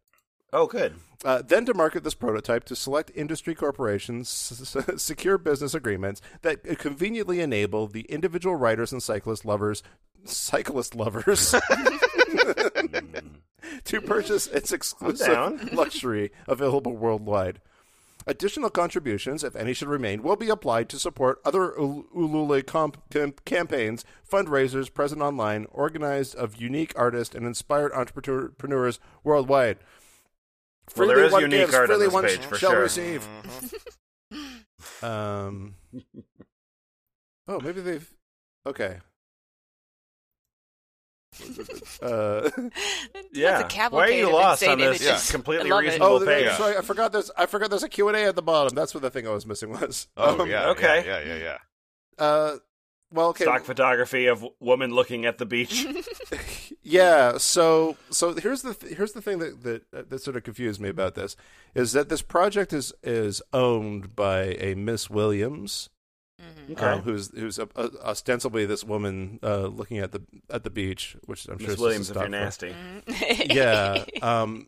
Oh, good. Uh, then to market this prototype to select industry corporations, s- s- secure business agreements that conveniently enable the individual riders and cyclist lovers, cyclist lovers, to purchase its exclusive luxury available worldwide. Additional contributions, if any should remain, will be applied to support other Ul- Ulule comp- cam- campaigns, fundraisers present online, organized of unique artists and inspired entrepreneurs worldwide. Well, there Freely is one unique gives, art on freely this one page, for shall sure. receive. Um. Oh, maybe they've. Okay. Uh, Yeah. That's a cavalcade Why are you lost insane on this images. completely I reasonable oh, page? there- sorry, I forgot. There's I forgot. There's a Q and A at the bottom. That's what the thing I was missing was. Oh Um, yeah. okay. Yeah. Yeah. Yeah. yeah. Uh, well, okay. Stock photography of woman looking at the beach. Yeah. So so here's the th- here's the thing that that uh, that sort of confused me about this is that this project is is owned by a Miss Williams. Okay. um, who's who's uh, uh, ostensibly this woman uh, looking at the at the beach, which I'm sure Miss is Williams, just if you're stock nasty. photo. Yeah. Um,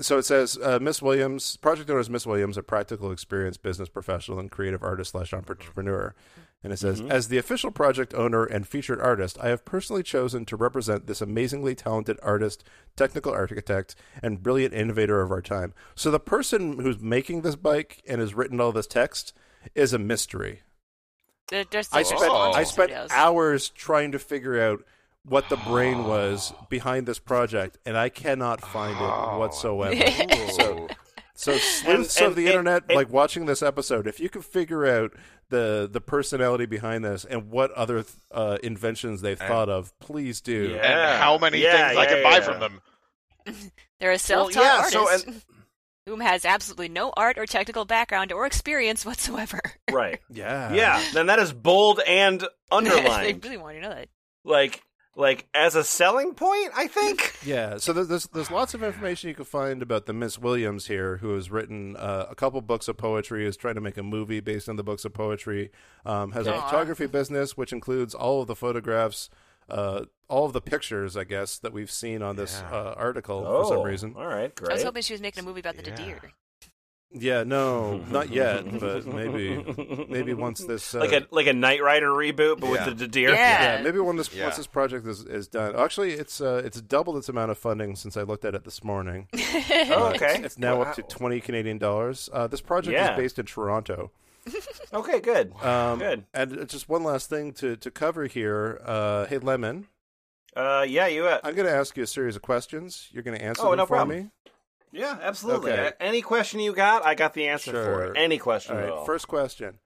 so it says uh, Miss Williams, project owner is Miss Williams, a practical, experienced business professional and creative artist slash entrepreneur. And it says, as the official project owner and featured artist, I have personally chosen to represent this amazingly talented artist, technical architect, and brilliant innovator of our time. So the person who's making this bike and has written all this text is a mystery. There- There's I there's spent a bunch I spent hours trying to figure out what the brain was behind this project, and I cannot find it whatsoever. so, so sleuths And- of the and- internet, and- like watching this episode, if you can figure out the the personality behind this and what other uh, inventions they've thought of, please do. Yeah. And how many Yeah, things I yeah, can buy yeah. from them? They're a self-taught yeah, artist so, whom has absolutely no art or technical background or experience whatsoever. right. Yeah, Yeah. Then that is bold and underlined. they underlined. really want you to know that. like, like as a selling point, I think. Yeah, so there's, there's there's lots of information you can find about the Miss Williams here, who has written uh, a couple books of poetry, is trying to make a movie based on the books of poetry, um, has a photography business which includes all of the photographs, uh, all of the pictures, I guess, that we've seen on this Yeah. uh, article oh, for some reason. All right, great. I was hoping she was making a movie about the Yeah. deer. Yeah, no, not yet, but maybe maybe once this uh, like a like a Knight Rider reboot, but Yeah. with the deer. Yeah. Yeah, maybe when this Yeah. once this project is, is done. Actually, it's uh, it's doubled its amount of funding since I looked at it this morning. Oh, Uh, okay. it's, it's now up to twenty Canadian dollars. Uh, this project Yeah. is based in Toronto. Okay, good. Um, Good. And just one last thing to to cover here. Uh, hey, Lemon, Uh, yeah, you. Uh, I'm going to ask you a series of questions. You're going to answer Oh, them no for problem. me. yeah, absolutely. Okay. Any question you got, I got the answer for Sure. it. Any question All at right. all. First question.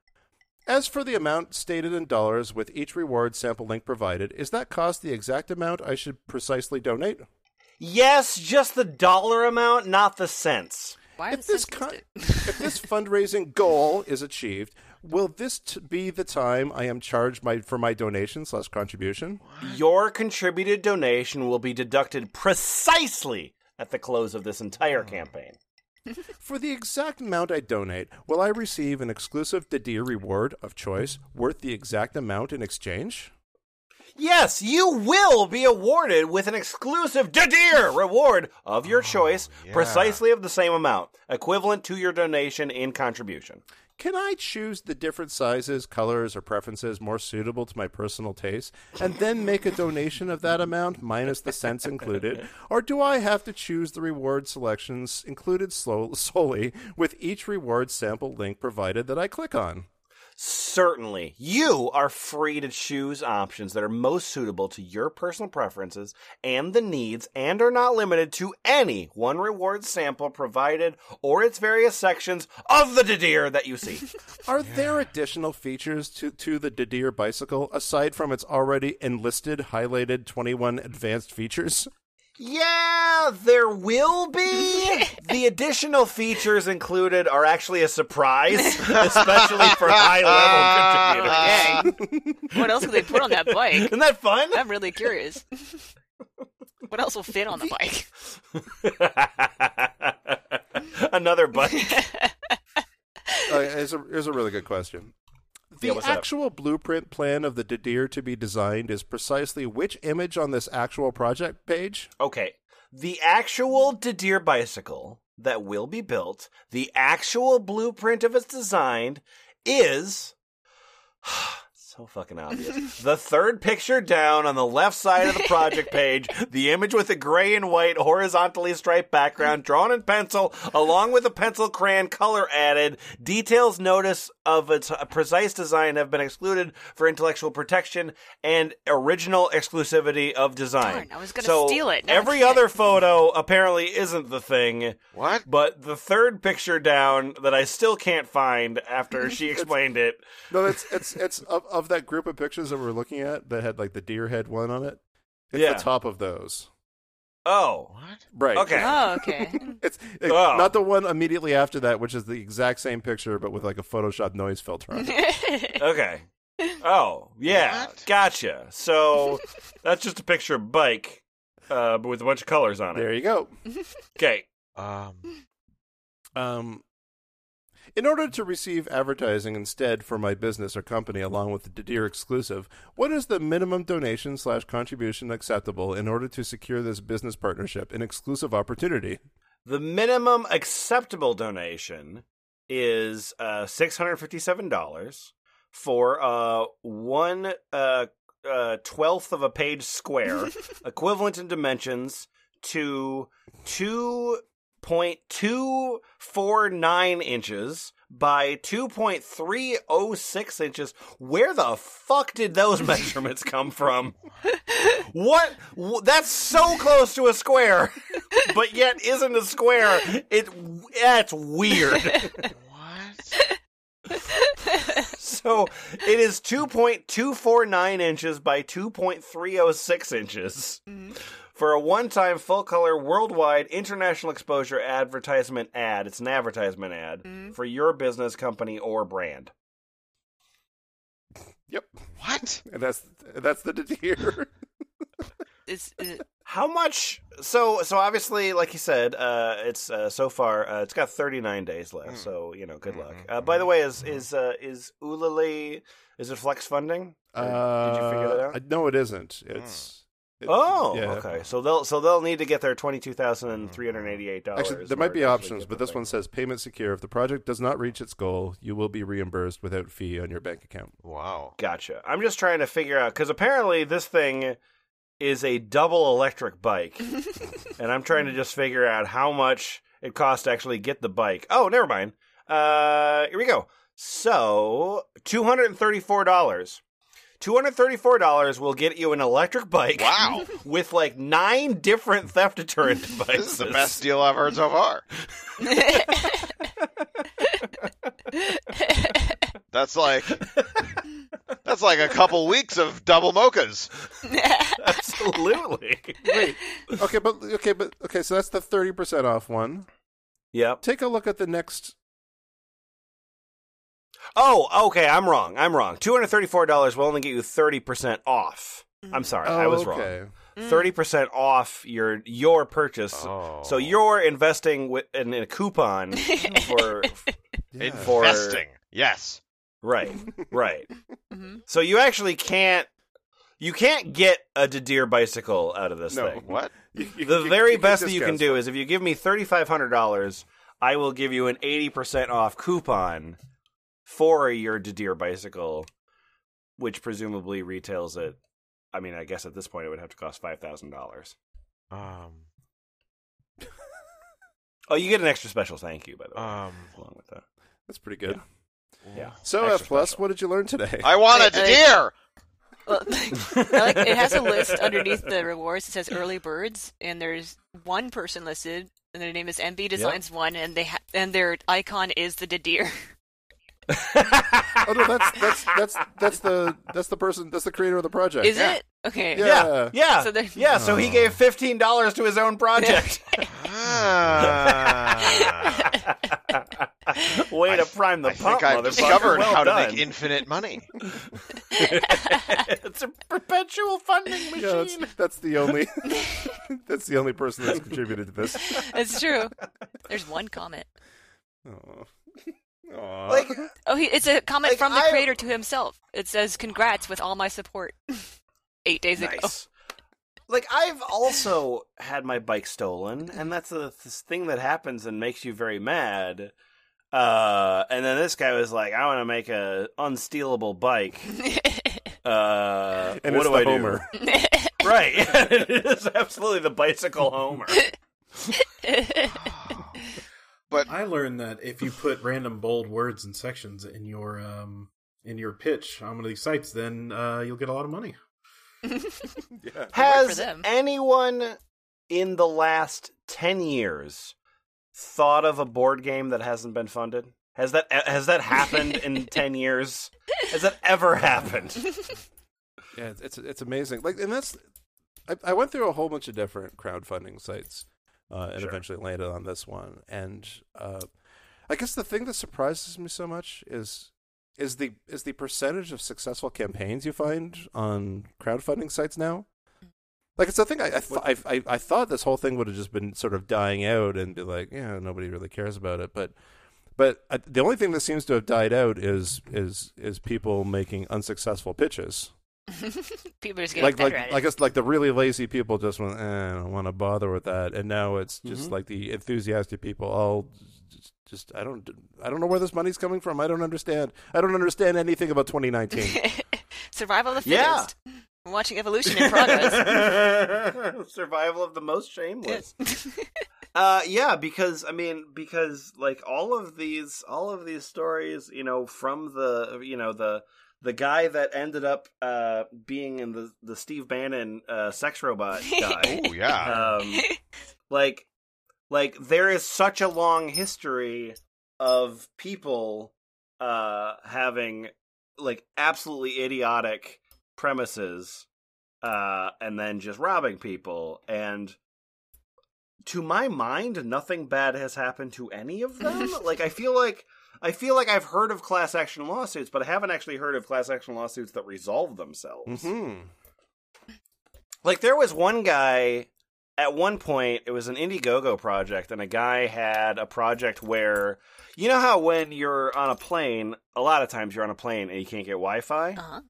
As for the amount stated in dollars with each reward sample link provided, is that cost the exact amount I should precisely donate? Yes, just the dollar amount, not the cents. Why If this con- if this fundraising goal is achieved, will this t- be the time I am charged my for my donation slash contribution? Your contributed donation will be deducted precisely at the close of this entire oh. campaign. For the exact amount I donate, will I receive an exclusive D'Deer reward of choice worth the exact amount in exchange? Yes, you will be awarded with an exclusive D'Deer reward of your oh, choice, yeah. precisely of the same amount, equivalent to your donation in contribution. Can I choose the different sizes, colors, or preferences more suitable to my personal taste, and then make a donation of that amount minus the cents included? Or do I have to choose the reward selections included slow- solely with each reward sample link provided that I click on? Certainly, you are free to choose options that are most suitable to your personal preferences and the needs, and are not limited to any one reward sample provided or its various sections of the D'Deer that you see. Are there additional features to, to the D'Deer bicycle aside from its already enlisted highlighted 21 advanced features? Yeah, there will be. the additional features included are actually a surprise, especially for high level contributors. Dang. what else could they put on that bike? Isn't that fun? I'm really curious. what else will fit on the bike? Another bike. Uh, here's, a, here's a really good question. The Yeah, what's up? actual blueprint plan of the D'Deer to be designed is precisely which image on this actual project page? Okay. The actual D'Deer bicycle that will be built, the actual blueprint of its design is so fucking obvious. the third picture down on the left side of the project page, the image with the gray and white horizontally striped background drawn in pencil along with a pencil crayon color added. Details notice of its precise design have been excluded for intellectual protection and original exclusivity of design. Darn, I was gonna So steal it. Now Every other photo apparently isn't the thing. What? But the third picture down that I still can't find after she explained it. No, it's it's it's of, of that group of pictures that we were looking at that had like the deer head one on it. It's Yeah. the top of those. Oh, What? Right. Okay. Oh, okay. It's it- Oh. not the one immediately after that, which is the exact same picture but with like a Photoshop noise filter on it. okay. Oh, yeah, What? gotcha. So that's just a picture of bike, uh, but with a bunch of colors on it. There you go. Okay. Um. Um, in order to receive advertising instead for my business or company along with the D'Deer exclusive, what is the minimum donation slash contribution acceptable in order to secure this business partnership an exclusive opportunity? The minimum acceptable donation is uh, six hundred fifty-seven dollars for uh, one uh, uh, twelfth of a page square, equivalent in dimensions to two point two four nine inches by two point three oh six inches. Where the fuck did those measurements come from? What? That's so close to a square, but yet isn't a square. It that's weird. What? So it is 2.249 inches by 2.306 inches mm-hmm. For a one-time full-color worldwide international exposure advertisement ad. It's an advertisement ad for your business, company, or brand. Yep, What? and that's that's the D'Deer. Is, is it, How much? So, so obviously, like you said, uh, it's uh, so far uh, it's got 39 days left. So you know, good luck. Uh, by the way, is is uh, is Ulali is it flex funding? Or did you figure that Uh, out? No, it isn't. It's it- Oh, yeah. okay. So they'll so they'll need to get their twenty two thousand three hundred eighty eight dollars. Actually, there might be options, but this one says payment secure. If the project does not reach its goal, you will be reimbursed without fee on your bank account. Wow. Gotcha. I'm just trying to figure out because apparently this thing is a double electric bike, and I'm trying to just figure out how much it costs to actually get the bike. Oh, never mind. Uh, here we go. So two hundred and thirty four dollars. Two hundred thirty-four dollars will get you an electric bike. Wow. With like nine different theft deterrent devices. This is the best deal I've heard so far. That's like that's like a couple weeks of double mochas. Absolutely. Wait, okay, but okay, but okay, so that's the thirty percent off one. Yep. Take a look at the next. Oh, okay. I'm wrong. I'm wrong. Two hundred thirty-four dollars will only get you thirty percent off. I'm sorry. I was wrong. Oh, okay. Thirty percent off your your purchase. Oh. So you're investing with in a coupon for Yeah. For- Investing. Yes. right, right. Mhm. So you actually can't you can't get a D'Deer bicycle out of this No. thing. What? You- you- The you- very you get best that you can do is if you give me thirty five hundred dollars, I will give you an eighty percent off coupon for your D'Deer bicycle, which presumably retails at. I mean, I guess at this point it would have to cost five thousand dollars. Um. Oh, you get an extra special thank you by the way, Um. along with that. That's pretty good. Yeah. So Extra F plus, special. what did you learn today? I want a Wait, deer. well, like, it has a list underneath the rewards. It says early birds, and there's one person listed, and their name is MB Designs One, and they ha- and their icon is the D'Deer. oh no, that's that's that's that's the that's the person that's the creator of the project. Is Yeah. it okay? Yeah. Yeah, yeah, So there- yeah. So he Oh. gave fifteen dollars to his own project. Ah. Way to prime the I pump, think I've motherfucker. discovered well how to done. make infinite money. it's a perpetual funding machine. Yeah, that's, that's the only that's the only person that's contributed to this. It's true. There's one comment. Oh. Aw. Like, Oh, he, it's a comment Like, from the I- creator to himself. It says, "Congrats with all my support." Eight days ago. Like I've also had my bike stolen, and that's a this thing that happens and makes you very mad. Uh, and then this guy was like, "I want to make a unstealable bike." Uh, and what it's do the I Homer. do? Right, it is absolutely the bicycle Homer. But I learned that if you put random bold words and sections in your um in your pitch on one of these sites, then uh, you'll get a lot of money. Yeah. Has anyone in the last ten years thought of a board game that hasn't been funded? Has that has that happened in ten years? Has that ever happened? Yeah, it's it's, it's amazing. Like, and that's I, I went through a whole bunch of different crowdfunding sites, uh, and Sure. eventually landed on this one. And uh, I guess the thing that surprises me so much is is the is the percentage of successful campaigns you find on crowdfunding sites now. Like it's the thing I I, th- I, I I thought this whole thing would have just been sort of dying out and be like, yeah, nobody really cares about it, but. But uh, the only thing that seems to have died out is is is people making unsuccessful pitches People are just getting like like at it. I guess like the really lazy people just went, eh, I don't want to bother with that, and now it's just Mm-hmm. like the enthusiastic people all just, just I don't I don't know where this money's coming from. I don't understand. I don't understand anything about 2019. Survival of the Yeah. fittest. I'm watching evolution in progress. Survival of the most shameless. Uh, yeah, because I mean, because like all of these, all of these stories, you know, from the, you know, the the guy that ended up uh being in the the Steve Bannon uh, sex robot guy. oh yeah, um, like, like there is such a long history of people uh having like absolutely idiotic premises uh and then just robbing people. And to my mind nothing bad has happened to any of them. Like i feel like i feel like i've heard of class action lawsuits but i haven't actually heard of class action lawsuits that resolve themselves. Hmm like there was one guy at one point it was an Indiegogo project and a guy had a project where you know how when you're on a plane a lot of times you're on a plane and you can't get Wi-Fi? Uh-huh.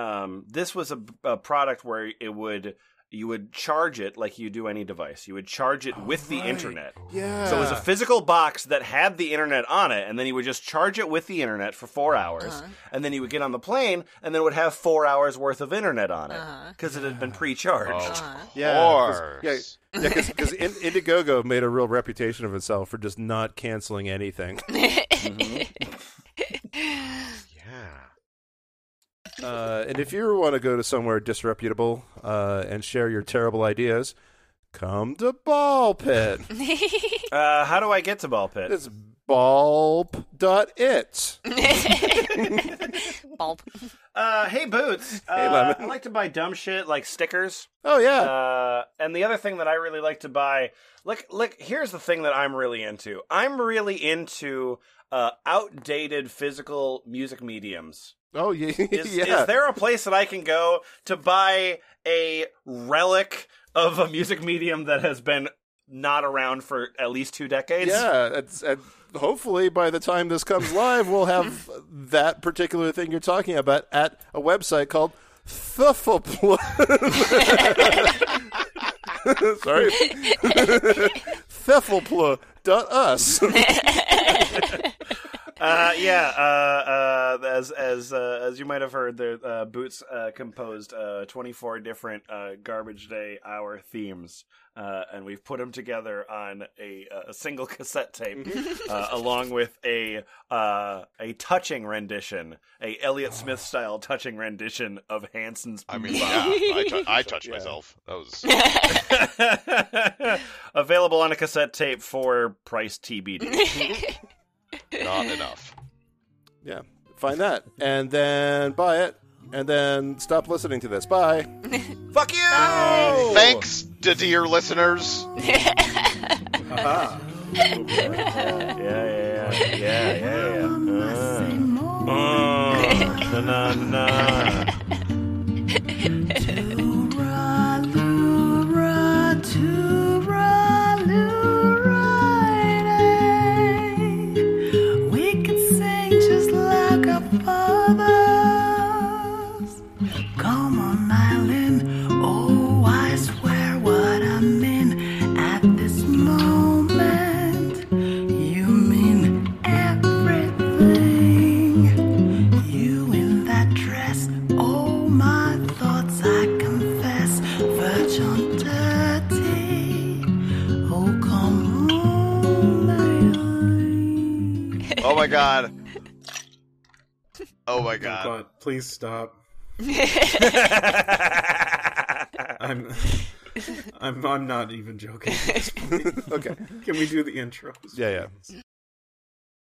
um this was a, a product where it would you would charge it like you do any device you would charge it with the internet Yeah. so it was a physical box that had the internet on it, and then you would just charge it with the internet for four hours, Uh-huh. and then you would get on the plane, and then it would have four hours worth of internet on it Uh-huh. because it had been pre-charged. Uh-huh. yeah, 'cause- Course. yeah, yeah, because in, Indiegogo made a real reputation of itself for just not canceling anything. yeah. Uh, and if you want to go to somewhere disreputable uh, and share your terrible ideas, come to Ball Pit. Uh, how do I get to Ball Pit? It's bulb.it. Bulb. Uh, hey Boots. Uh, Lemon. I like to buy dumb shit like stickers. Oh, yeah. Uh, and the other thing that I really like to buy, look, look. Here's the thing that I'm really into. I'm really into uh, outdated physical music mediums. Oh, yeah. Is, yeah. is there a place that I can go to buy a relic of a music medium that has been not around for at least two decades? Yeah, it's, and hopefully by the time this comes live, we'll have that particular thing you're talking about at a website called Thufflepl. Sorry. Thufflepl.us. Uh, yeah. Uh, uh, as as uh, as you might have heard, the uh, Boots uh, composed uh, 24 different uh, Garbage Day Hour themes, uh, and we've put them together on a, a single cassette tape, uh, along with a uh, a touching rendition, a Elliott Smith style touching rendition of Hanson's. I mean, yeah, I, tou- I touched Yeah. myself. That was Available on a cassette tape for price TBD. Not enough. yeah, find that. And then buy it. And then stop listening to this. Bye. Fuck you! Thanks, to dear listeners. Haha. Yeah, yeah, yeah, yeah, yeah. yeah. Uh, uh, na, na, na. Oh my god. Oh my god. God, please stop. I'm, I'm, I'm not even joking. okay. Can we do the intros? Yeah, yeah.